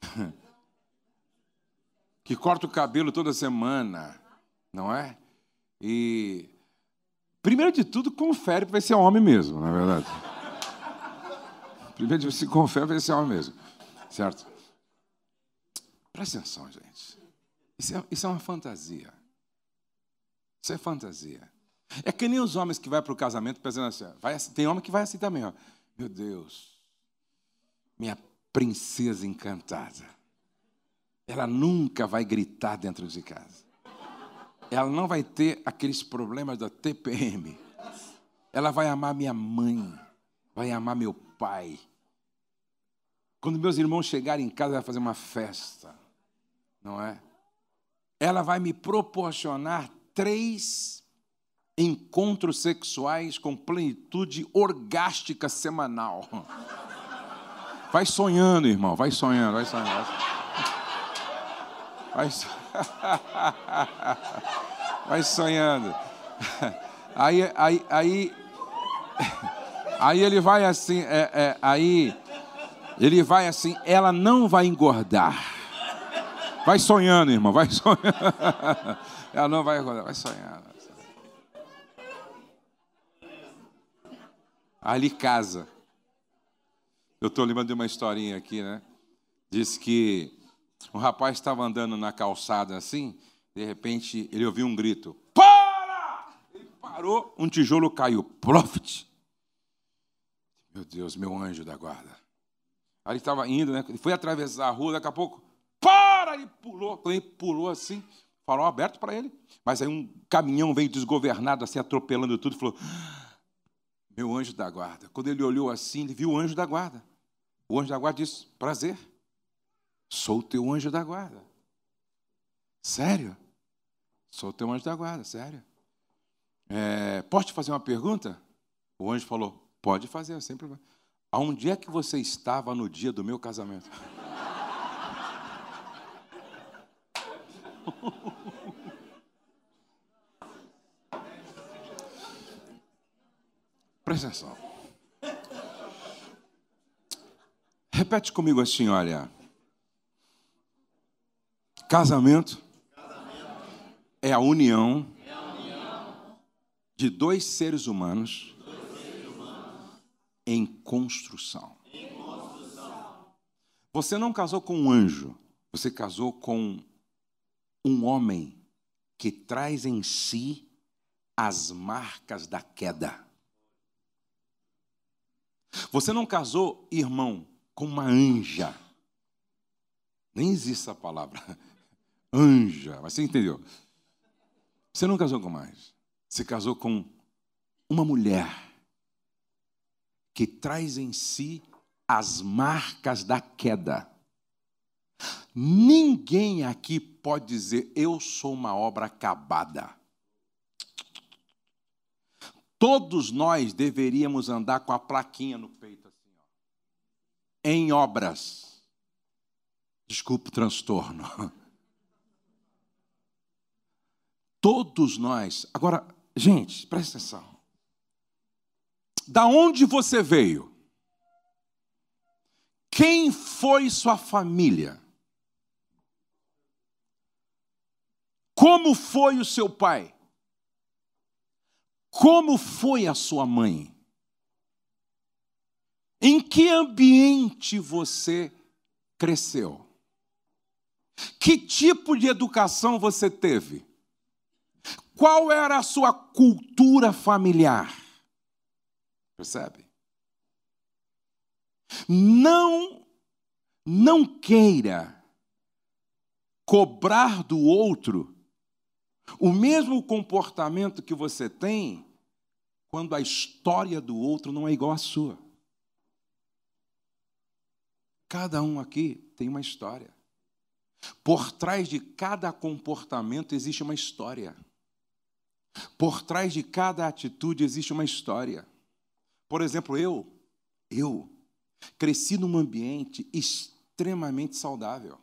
que corta o cabelo toda semana, não é? E primeiro de tudo confere para ver se é homem mesmo, na é verdade. Primeiro se confere para ver se é homem mesmo, certo? Presta atenção, gente. Isso é, isso é uma fantasia. Isso é fantasia. É que nem os homens que vão para o casamento pensando assim, vai assim, tem homem que vai assim também, ó. Meu Deus, minha princesa encantada. Ela nunca vai gritar dentro de casa. Ela não vai ter aqueles problemas da TPM. Ela vai amar minha mãe, vai amar meu pai. Quando meus irmãos chegarem em casa, vai fazer uma festa não é? Ela vai me proporcionar três encontros sexuais com plenitude orgástica semanal. Vai sonhando, irmão, vai sonhando, vai sonhando. Vai, vai sonhando. Aí, aí, aí, aí ele vai assim, é, é, aí ele vai assim, ela não vai engordar. Vai sonhando, irmão, vai sonhando. Ela não vai acordar, vai sonhando. Ali casa. Eu estou lembrando de uma historinha aqui, né? Diz que um rapaz estava andando na calçada assim, de repente ele ouviu um grito: Para! Ele parou, um tijolo caiu. Profit! Meu Deus, meu anjo da guarda. Aí ele estava indo, né? Ele foi atravessar a rua, daqui a pouco para! Ele pulou. Quando ele pulou assim, farol aberto para ele. Mas aí um caminhão veio desgovernado, assim, atropelando tudo, falou: Meu anjo da guarda. Quando ele olhou assim, ele viu o anjo da guarda. O anjo da guarda disse: Prazer, sou o teu anjo da guarda. Sério? Sou o teu anjo da guarda, sério. É, posso te fazer uma pergunta? O anjo falou: Pode fazer, sem problema. Aonde é que você estava no dia do meu casamento? Presta atenção. Repete comigo assim, olha. Casamento, é a união, de dois seres humanos, em, construção. Você não casou com um anjo, você casou com um homem que traz em si as marcas da queda. Você não casou, irmão, com uma anja. Nem existe essa palavra. Anja. Mas você entendeu? Você não casou com mais. Você casou com uma mulher que traz em si as marcas da queda. Ninguém aqui pode dizer, eu sou uma obra acabada. Todos nós deveríamos andar com a plaquinha no peito, assim, ó. Em obras. Desculpe o transtorno. Todos nós. Agora, gente, presta atenção da onde você veio, quem foi sua família, como foi o seu pai, como foi a sua mãe, em que ambiente você cresceu, que tipo de educação você teve. Qual era a sua cultura familiar? Percebe? Não não queira cobrar do outro o mesmo comportamento que você tem quando a história do outro não é igual à sua. Cada um aqui tem uma história. Por trás de cada comportamento existe uma história. Por trás de cada atitude existe uma história. Por exemplo, eu, eu cresci num ambiente extremamente saudável.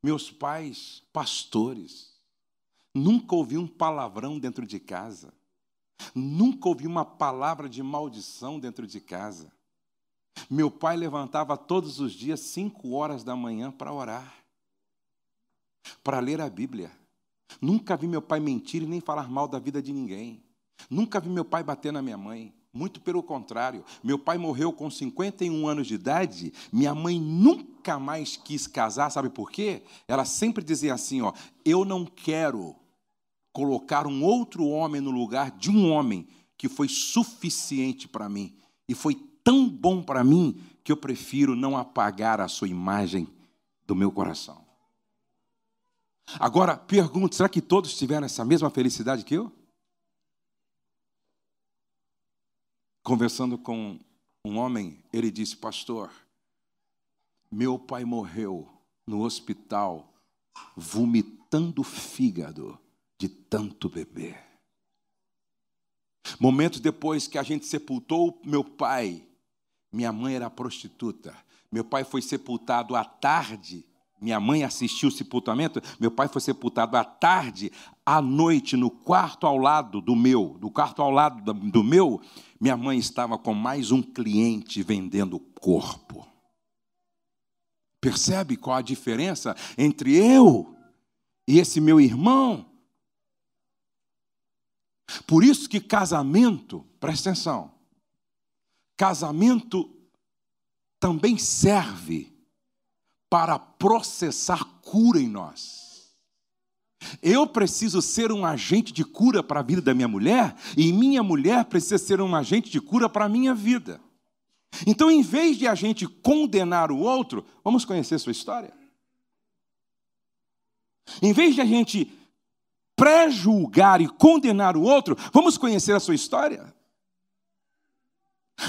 Meus pais, pastores, nunca ouvi um palavrão dentro de casa. Nunca ouvi uma palavra de maldição dentro de casa. Meu pai levantava todos os dias, cinco horas da manhã, para orar, para ler a Bíblia. Nunca vi meu pai mentir e nem falar mal da vida de ninguém. Nunca vi meu pai bater na minha mãe. Muito pelo contrário. Meu pai morreu com 51 anos de idade. Minha mãe nunca mais quis casar. Sabe por quê? Ela sempre dizia assim: ó, eu não quero colocar um outro homem no lugar de um homem que foi suficiente para mim e foi tão bom para mim que eu prefiro não apagar a sua imagem do meu coração. Agora, pergunto: será que todos tiveram essa mesma felicidade que eu? Conversando com um homem, ele disse: Pastor, meu pai morreu no hospital vomitando fígado de tanto beber. Momentos depois que a gente sepultou meu pai, minha mãe era prostituta. Meu pai foi sepultado à tarde minha mãe assistiu o sepultamento, meu pai foi sepultado à tarde, à noite, no quarto ao lado do meu, do quarto ao lado do meu, minha mãe estava com mais um cliente vendendo corpo. Percebe qual a diferença entre eu e esse meu irmão? Por isso que casamento, presta atenção, casamento também serve para processar cura em nós. Eu preciso ser um agente de cura para a vida da minha mulher, e minha mulher precisa ser um agente de cura para a minha vida. Então, em vez de a gente condenar o outro, vamos conhecer sua história. Em vez de a gente pré-julgar e condenar o outro, vamos conhecer a sua história.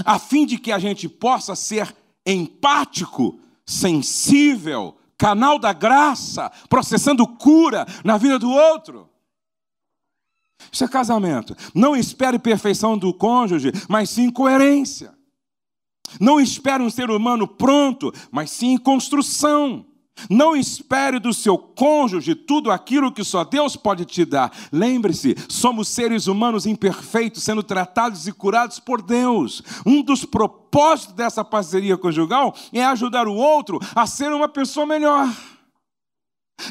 A fim de que a gente possa ser empático sensível, canal da graça, processando cura na vida do outro. Isso é casamento. Não espere perfeição do cônjuge, mas sim coerência. Não espere um ser humano pronto, mas sim construção. Não espere do seu cônjuge tudo aquilo que só Deus pode te dar. Lembre-se, somos seres humanos imperfeitos, sendo tratados e curados por Deus. Um dos propósitos dessa parceria conjugal é ajudar o outro a ser uma pessoa melhor.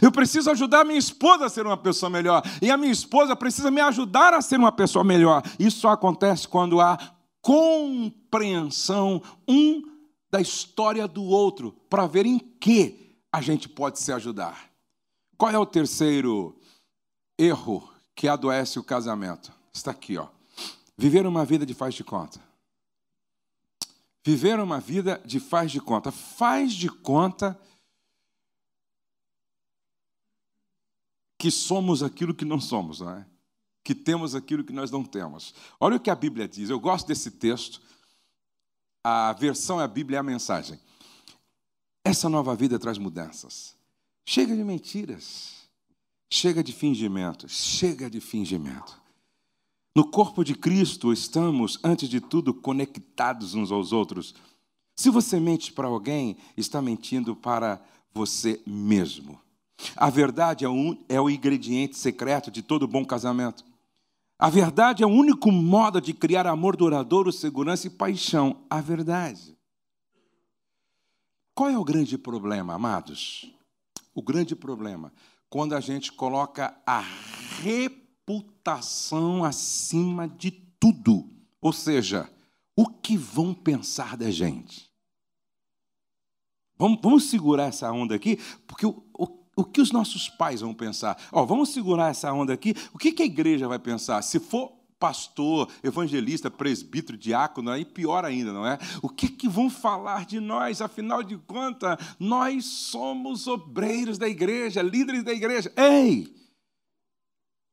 Eu preciso ajudar a minha esposa a ser uma pessoa melhor. E a minha esposa precisa me ajudar a ser uma pessoa melhor. Isso só acontece quando há compreensão um da história do outro, para ver em que a gente pode se ajudar. Qual é o terceiro erro que adoece o casamento? Está aqui, ó. Viver uma vida de faz de conta. Viver uma vida de faz de conta. Faz de conta que somos aquilo que não somos, não é? Que temos aquilo que nós não temos. Olha o que a Bíblia diz. Eu gosto desse texto. A versão é a Bíblia é a mensagem. Essa nova vida traz mudanças. Chega de mentiras. Chega de fingimento. Chega de fingimento. No corpo de Cristo estamos, antes de tudo, conectados uns aos outros. Se você mente para alguém, está mentindo para você mesmo. A verdade é, um, é o ingrediente secreto de todo bom casamento. A verdade é o único modo de criar amor duradouro, segurança e paixão. A verdade. Qual é o grande problema, amados? O grande problema. quando a gente coloca a reputação acima de tudo. Ou seja, o que vão pensar da gente? Vamos, vamos segurar essa onda aqui, porque o, o, o que os nossos pais vão pensar? Ó, vamos segurar essa onda aqui, o que, que a igreja vai pensar? Se for pastor, evangelista, presbítero, diácono, aí pior ainda, não é? O que, que vão falar de nós? Afinal de contas, nós somos obreiros da igreja, líderes da igreja. Ei!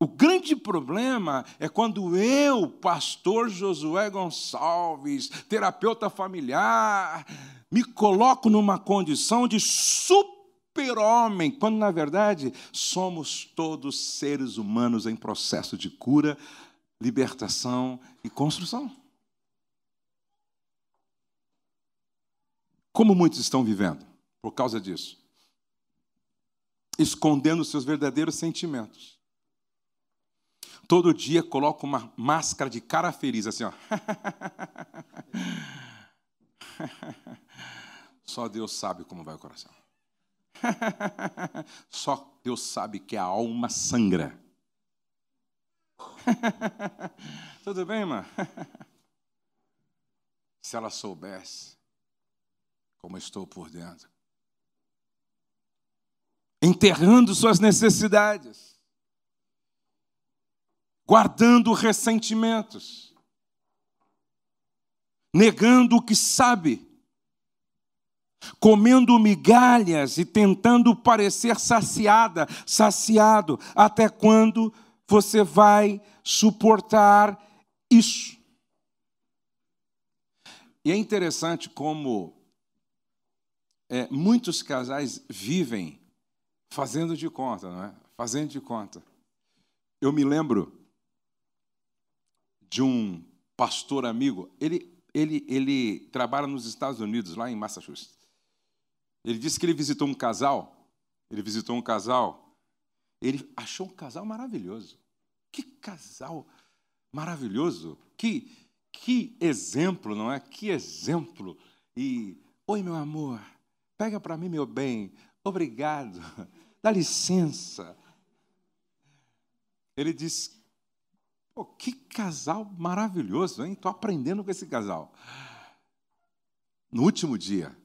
O grande problema é quando eu, pastor Josué Gonçalves, terapeuta familiar, me coloco numa condição de super-homem, quando na verdade somos todos seres humanos em processo de cura, libertação e construção. Como muitos estão vivendo por causa disso? Escondendo seus verdadeiros sentimentos. Todo dia coloca uma máscara de cara feliz, assim, ó. Só Deus sabe como vai o coração. Só Deus sabe que a alma sangra. Tudo bem, irmã? Se ela soubesse como estou por dentro, enterrando suas necessidades, guardando ressentimentos, negando o que sabe, comendo migalhas e tentando parecer saciada, saciado, até quando você vai suportar isso. E é interessante como é, muitos casais vivem fazendo de conta, não é? Fazendo de conta. Eu me lembro de um pastor amigo, ele, ele, ele trabalha nos Estados Unidos, lá em Massachusetts. Ele disse que ele visitou um casal, ele visitou um casal, ele achou um casal maravilhoso. Que casal maravilhoso! Que, que exemplo, não é? Que exemplo! E, oi, meu amor, pega para mim, meu bem, obrigado, dá licença. Ele disse: Pô, que casal maravilhoso, hein? Estou aprendendo com esse casal. No último dia,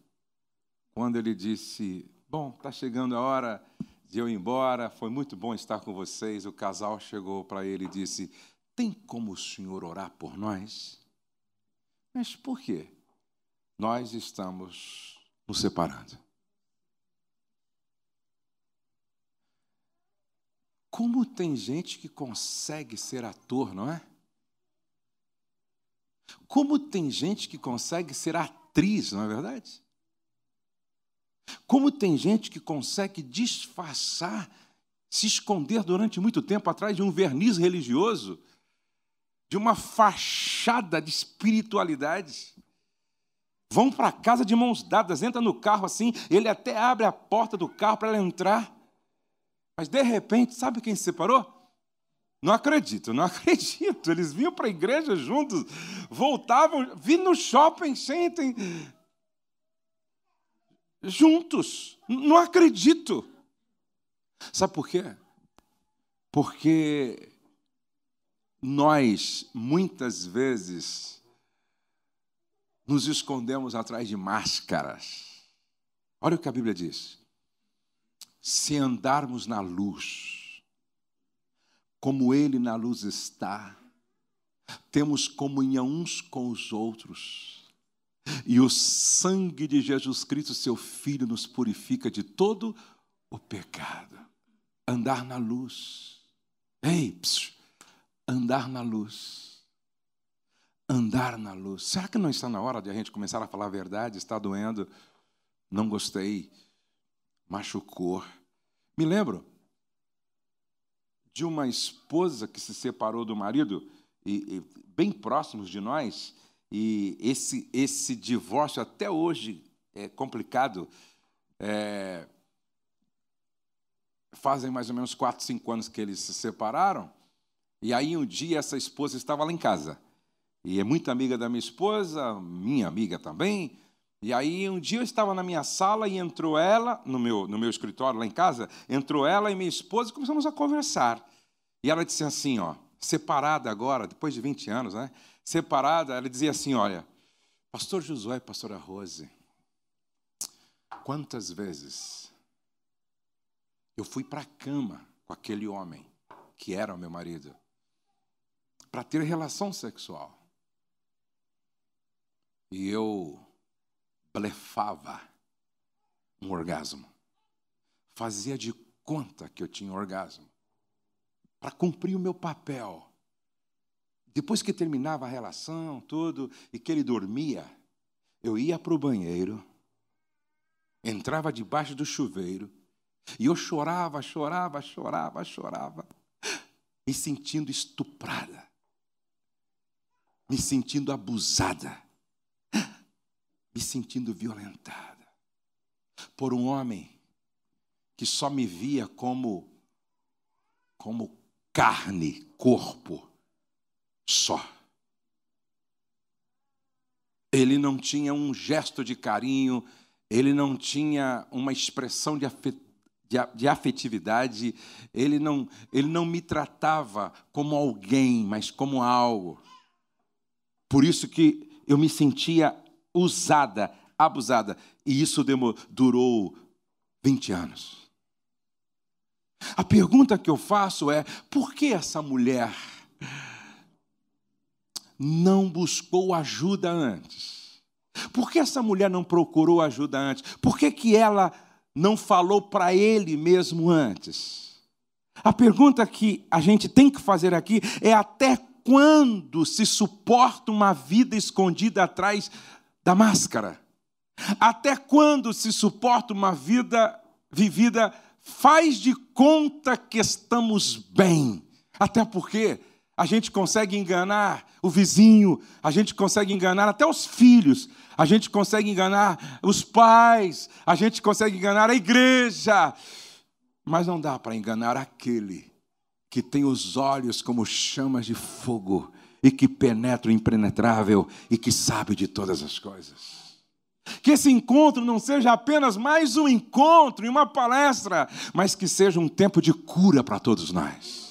quando ele disse: Bom, está chegando a hora de eu ir embora, foi muito bom estar com vocês. O casal chegou para ele e disse: Tem como o senhor orar por nós? Mas por quê? Nós estamos nos separando. Como tem gente que consegue ser ator, não é? Como tem gente que consegue ser atriz, não é verdade? Como tem gente que consegue disfarçar, se esconder durante muito tempo atrás de um verniz religioso, de uma fachada de espiritualidade. Vão para casa de mãos dadas, entra no carro assim, ele até abre a porta do carro para ela entrar. Mas de repente, sabe quem se separou? Não acredito, não acredito. Eles vinham para a igreja juntos, voltavam, vi no shopping, sentem, juntos. Não acredito. Sabe por quê? Porque nós, muitas vezes, nos escondemos atrás de máscaras. Olha o que a Bíblia diz. Se andarmos na luz, como Ele na luz está, temos comunhão uns com os outros e o sangue de Jesus Cristo, seu Filho, nos purifica de todo o pecado. Andar na luz. Ei, psiu, andar na luz. Andar na luz. Será que não está na hora de a gente começar a falar a verdade? Está doendo? Não gostei. Machucou. Me lembro de uma esposa que se separou do marido, e, e bem próximos de nós, e esse, esse divórcio até hoje é complicado. É, fazem mais ou menos quatro, cinco anos que eles se separaram. E aí um dia essa esposa estava lá em casa. E é muito amiga da minha esposa, minha amiga também. E aí um dia eu estava na minha sala e entrou ela, no meu, no meu escritório lá em casa, entrou ela e minha esposa e começamos a conversar. E ela disse assim, ó, separada agora, depois de 20 anos, né? Separada, ela dizia assim, olha, pastor Josué e pastora Rose, quantas vezes eu fui para a cama com aquele homem que era o meu marido para ter relação sexual. E eu blefava um orgasmo. Fazia de conta que eu tinha um orgasmo. Para cumprir o meu papel. Depois que terminava a relação, tudo, e que ele dormia, eu ia para o banheiro, entrava debaixo do chuveiro, e eu chorava, chorava, chorava, chorava, me sentindo estuprada, me sentindo abusada me sentindo violentada por um homem que só me via como como carne, corpo só. Ele não tinha um gesto de carinho, ele não tinha uma expressão de, de afetividade, ele não, ele não me tratava como alguém, mas como algo. Por isso que eu me sentia usada, abusada. E isso durou 20 anos. A pergunta que eu faço é: por que essa mulher não buscou ajuda antes? Por que essa mulher não procurou ajuda antes? Por que, que ela não falou para ele mesmo antes? A pergunta que a gente tem que fazer aqui é até quando se suporta uma vida escondida atrás da máscara. Até quando se suporta uma vida vivida faz de conta que estamos bem? Até porque a gente consegue enganar o vizinho, a gente consegue enganar até os filhos, a gente consegue enganar os pais, a gente consegue enganar a igreja, mas não dá para enganar aquele que tem os olhos como chamas de fogo e que penetra o impenetrável e que sabe de todas as coisas. Que esse encontro não seja apenas mais um encontro e uma palestra, mas que seja um tempo de cura para todos nós.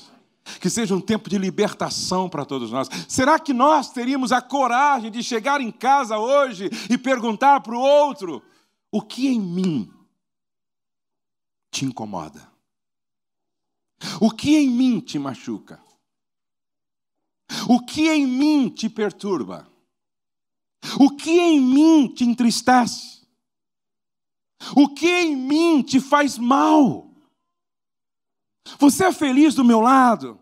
Que seja um tempo de libertação para todos nós. Será que nós teríamos a coragem de chegar em casa hoje e perguntar para o outro: o que em mim te incomoda? O que em mim te machuca? O que em mim te perturba? O que em mim te entristece? O que em mim te faz mal? Você é feliz do meu lado?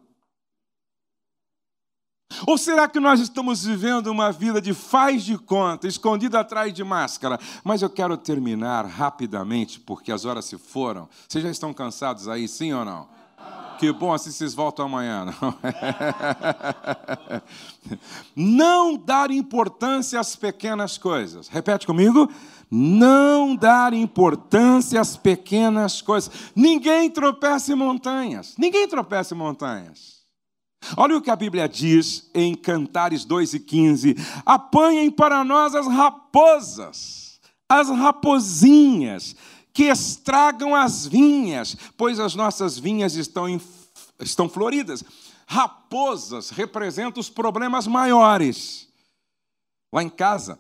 Ou será que nós estamos vivendo uma vida de faz de conta, escondida atrás de máscara? Mas eu quero terminar rapidamente, porque as horas se foram. Vocês já estão cansados aí, sim ou não? Que bom, assim vocês voltam amanhã. Não, não dar importância às pequenas coisas. Repete comigo. Não dar importância às pequenas coisas. Ninguém tropeça em montanhas. Ninguém tropeça em montanhas. Olha o que a Bíblia diz em Cantares 2 e 15: apanhem para nós as raposas, as rapozinhas que estragam as vinhas, pois as nossas vinhas estão, em, estão floridas. Raposas representam os problemas maiores. Lá em casa,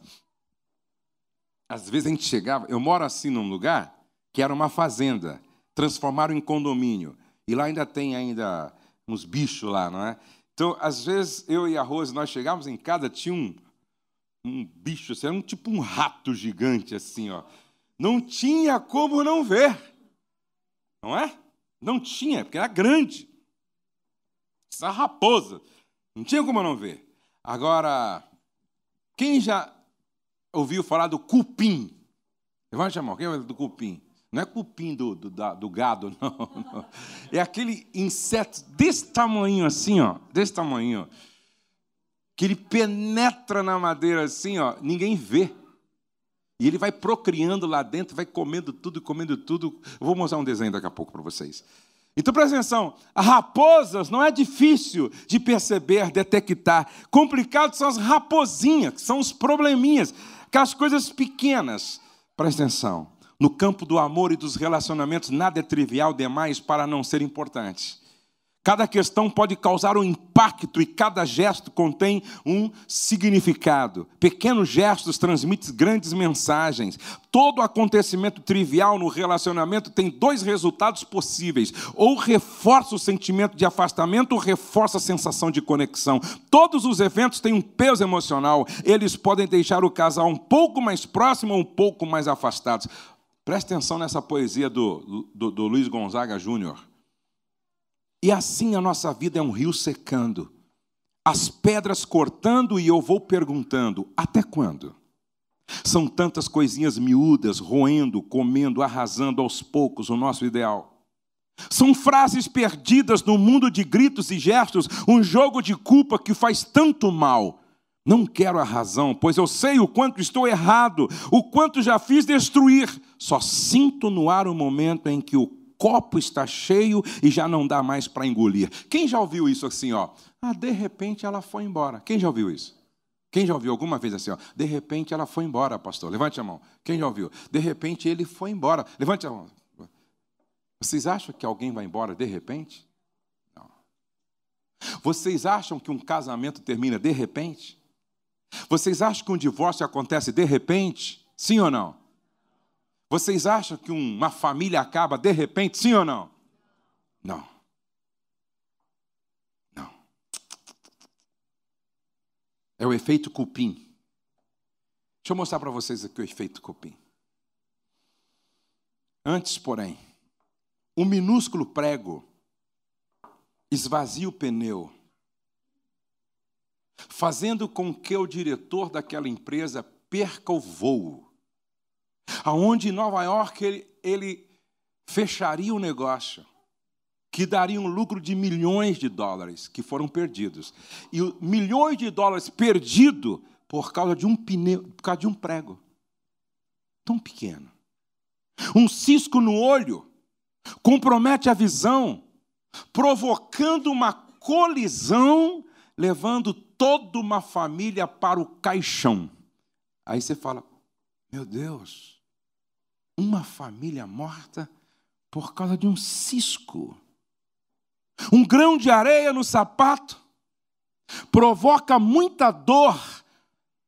às vezes a gente chegava, eu moro assim num lugar que era uma fazenda, transformaram em condomínio. E lá ainda tem ainda uns bichos lá, não é? Então, às vezes, eu e a Rose, nós chegávamos em casa, tinha um, um bicho, assim, era um, tipo um rato gigante, assim, ó não tinha como não ver. Não é? Não tinha, porque era grande. Essa raposa. Não tinha como não ver. Agora, quem já ouviu falar do cupim? Levante a mão, quem é do cupim? Não é cupim do, do, do gado, não, não, É aquele inseto desse tamanho assim, ó. Desse tamanho, Que ele penetra na madeira assim, ó. Ninguém vê. E ele vai procriando lá dentro, vai comendo tudo, comendo tudo. Eu vou mostrar um desenho daqui a pouco para vocês. Então presta atenção, as raposas não é difícil de perceber, detectar. Complicados são as raposinhas, que são os probleminhas. Aquelas coisas pequenas. Presta atenção. No campo do amor e dos relacionamentos, nada é trivial demais para não ser importante. Cada questão pode causar um impacto e cada gesto contém um significado. Pequenos gestos transmitem grandes mensagens. Todo acontecimento trivial no relacionamento tem dois resultados possíveis: ou reforça o sentimento de afastamento, ou reforça a sensação de conexão. Todos os eventos têm um peso emocional. Eles podem deixar o casal um pouco mais próximo ou um pouco mais afastados. Preste atenção nessa poesia do, do, do Luiz Gonzaga Júnior. E assim a nossa vida é um rio secando, as pedras cortando e eu vou perguntando: até quando? São tantas coisinhas miúdas, roendo, comendo, arrasando aos poucos o nosso ideal. São frases perdidas no mundo de gritos e gestos, um jogo de culpa que faz tanto mal. Não quero a razão, pois eu sei o quanto estou errado, o quanto já fiz destruir. Só sinto no ar o momento em que o copo está cheio e já não dá mais para engolir. Quem já ouviu isso assim, ó? Ah, de repente ela foi embora. Quem já ouviu isso? Quem já ouviu alguma vez assim, ó? De repente ela foi embora, pastor. Levante a mão. Quem já ouviu? De repente ele foi embora. Levante a mão. Vocês acham que alguém vai embora de repente? Não. Vocês acham que um casamento termina de repente? Vocês acham que um divórcio acontece de repente? Sim ou não? Vocês acham que uma família acaba de repente, sim ou não? Não. Não. É o efeito cupim. Deixa eu mostrar para vocês aqui o efeito cupim. Antes, porém, um minúsculo prego esvazia o pneu, fazendo com que o diretor daquela empresa perca o voo aonde em Nova York ele, ele fecharia o negócio, que daria um lucro de milhões de dólares que foram perdidos. E milhões de dólares perdidos por causa de um pneu, por causa de um prego. Tão pequeno. Um cisco no olho compromete a visão, provocando uma colisão, levando toda uma família para o caixão. Aí você fala: Meu Deus, uma família morta por causa de um cisco. Um grão de areia no sapato provoca muita dor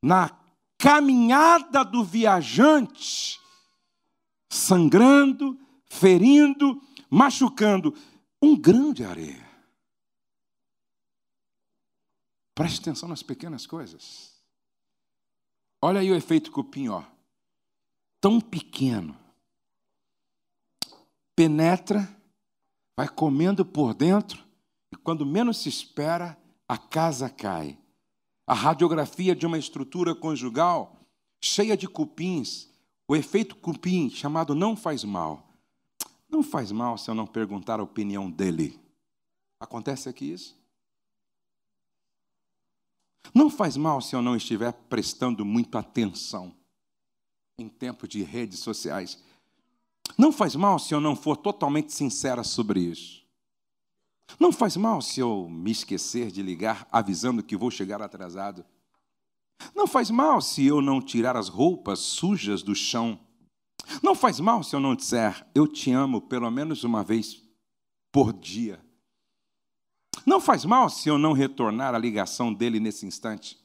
na caminhada do viajante, sangrando, ferindo, machucando. Um grão de areia. Preste atenção nas pequenas coisas. Olha aí o efeito cupim, ó tão pequeno, penetra, vai comendo por dentro, e quando menos se espera, a casa cai. A radiografia de uma estrutura conjugal cheia de cupins, o efeito cupim, chamado não faz mal. Não faz mal se eu não perguntar a opinião dele. Acontece aqui isso? Não faz mal se eu não estiver prestando muita atenção em tempo de redes sociais. Não faz mal se eu não for totalmente sincera sobre isso. Não faz mal se eu me esquecer de ligar avisando que vou chegar atrasado. Não faz mal se eu não tirar as roupas sujas do chão. Não faz mal se eu não disser eu te amo pelo menos uma vez por dia. Não faz mal se eu não retornar a ligação dele nesse instante.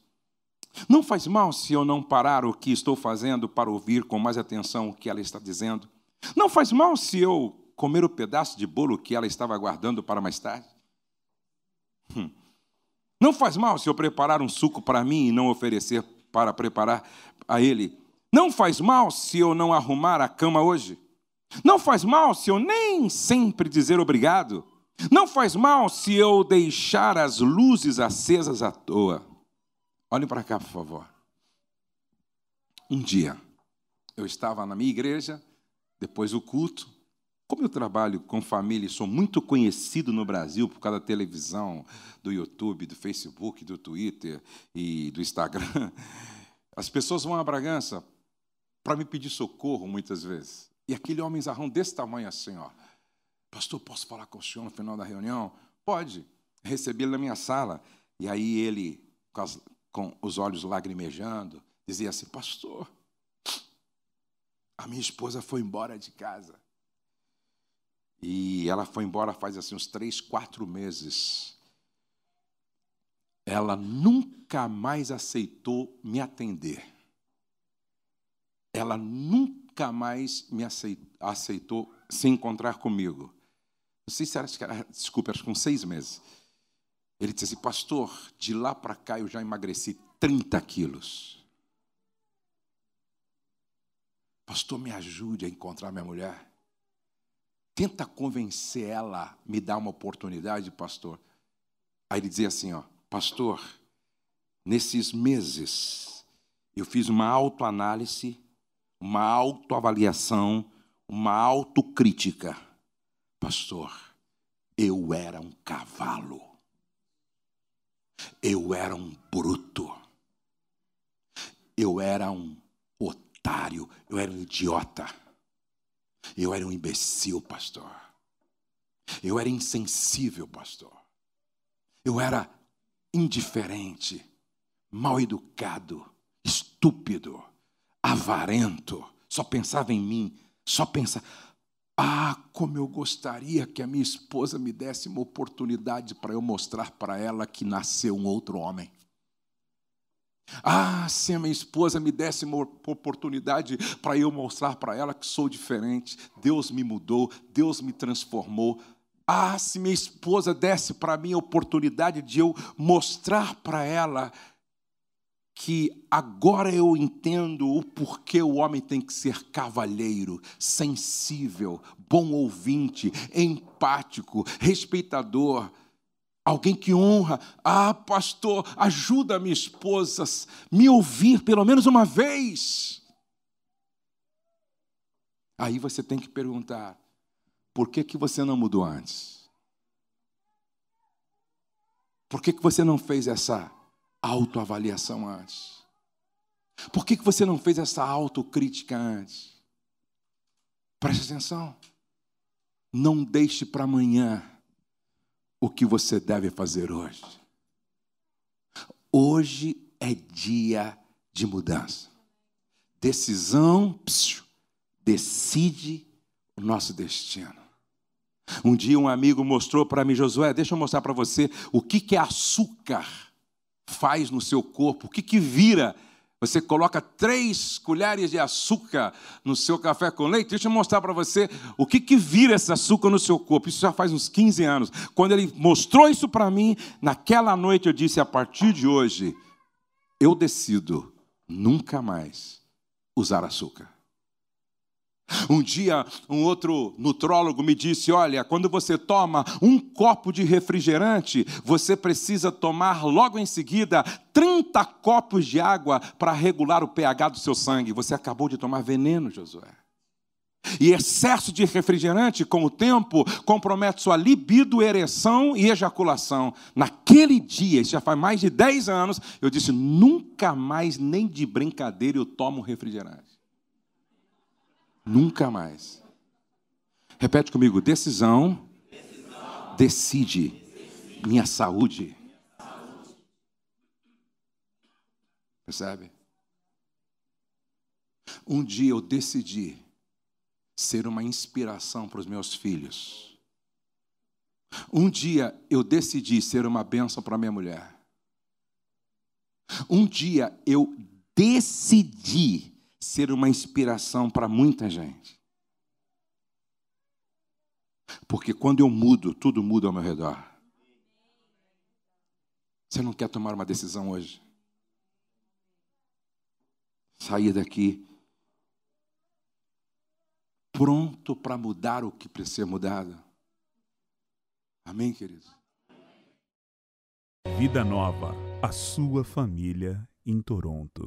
Não faz mal se eu não parar o que estou fazendo para ouvir com mais atenção o que ela está dizendo. Não faz mal se eu comer o pedaço de bolo que ela estava guardando para mais tarde. Hum. Não faz mal se eu preparar um suco para mim e não oferecer para preparar a ele. Não faz mal se eu não arrumar a cama hoje. Não faz mal se eu nem sempre dizer obrigado. Não faz mal se eu deixar as luzes acesas à toa. Olhem para cá, por favor. Um dia, eu estava na minha igreja, depois do culto. Como eu trabalho com família e sou muito conhecido no Brasil por causa da televisão, do YouTube, do Facebook, do Twitter e do Instagram, as pessoas vão a Bragança para me pedir socorro muitas vezes. E aquele homem zarrão desse tamanho assim, ó. Pastor, posso falar com o senhor no final da reunião? Pode. Recebi ele na minha sala. E aí ele, com as, com os olhos lagrimejando, dizia assim: Pastor, a minha esposa foi embora de casa. E ela foi embora faz assim uns três, quatro meses. Ela nunca mais aceitou me atender. Ela nunca mais me aceitou se encontrar comigo. Não sei se era, desculpa, acho que com seis meses. Ele disse assim, pastor, de lá para cá eu já emagreci 30 quilos. Pastor, me ajude a encontrar minha mulher. Tenta convencer ela, me dar uma oportunidade, pastor. Aí ele dizia assim, ó, pastor, nesses meses eu fiz uma autoanálise, uma autoavaliação, uma autocrítica. Pastor, eu era um cavalo. Eu era um bruto. Eu era um otário. Eu era um idiota. Eu era um imbecil, pastor. Eu era insensível, pastor. Eu era indiferente, mal educado, estúpido, avarento. Só pensava em mim, só pensava. Ah, como eu gostaria que a minha esposa me desse uma oportunidade para eu mostrar para ela que nasceu um outro homem. Ah, se a minha esposa me desse uma oportunidade para eu mostrar para ela que sou diferente, Deus me mudou, Deus me transformou. Ah, se minha esposa desse para mim a oportunidade de eu mostrar para ela que agora eu entendo o porquê o homem tem que ser cavalheiro, sensível, bom ouvinte, empático, respeitador Alguém que honra. Ah, pastor, ajuda minha esposa a me ouvir pelo menos uma vez. Aí você tem que perguntar: por que, que você não mudou antes? Por que, que você não fez essa autoavaliação antes? Por que, que você não fez essa autocrítica antes? Preste atenção. Não deixe para amanhã o que você deve fazer hoje. Hoje é dia de mudança. Decisão, psiu, decide o nosso destino. Um dia um amigo mostrou para mim, Josué, deixa eu mostrar para você o que, que açúcar faz no seu corpo, o que, que vira você coloca três colheres de açúcar no seu café com leite. Deixa eu mostrar para você o que, que vira esse açúcar no seu corpo. Isso já faz uns 15 anos. Quando ele mostrou isso para mim, naquela noite eu disse: a partir de hoje, eu decido nunca mais usar açúcar. Um dia, um outro nutrólogo me disse: Olha, quando você toma um copo de refrigerante, você precisa tomar logo em seguida 30 copos de água para regular o pH do seu sangue. Você acabou de tomar veneno, Josué. E excesso de refrigerante, com o tempo, compromete sua libido, ereção e ejaculação. Naquele dia, isso já faz mais de 10 anos, eu disse: nunca mais, nem de brincadeira, eu tomo refrigerante. Nunca mais. Repete comigo: decisão, decisão. Decide. decide minha saúde. saúde. Percebe? Um dia eu decidi ser uma inspiração para os meus filhos. Um dia eu decidi ser uma bênção para minha mulher. Um dia eu decidi ser uma inspiração para muita gente. Porque quando eu mudo, tudo muda ao meu redor. Você não quer tomar uma decisão hoje? Sair daqui pronto para mudar o que precisa ser mudado. Amém, queridos? Vida Nova, a sua família em Toronto.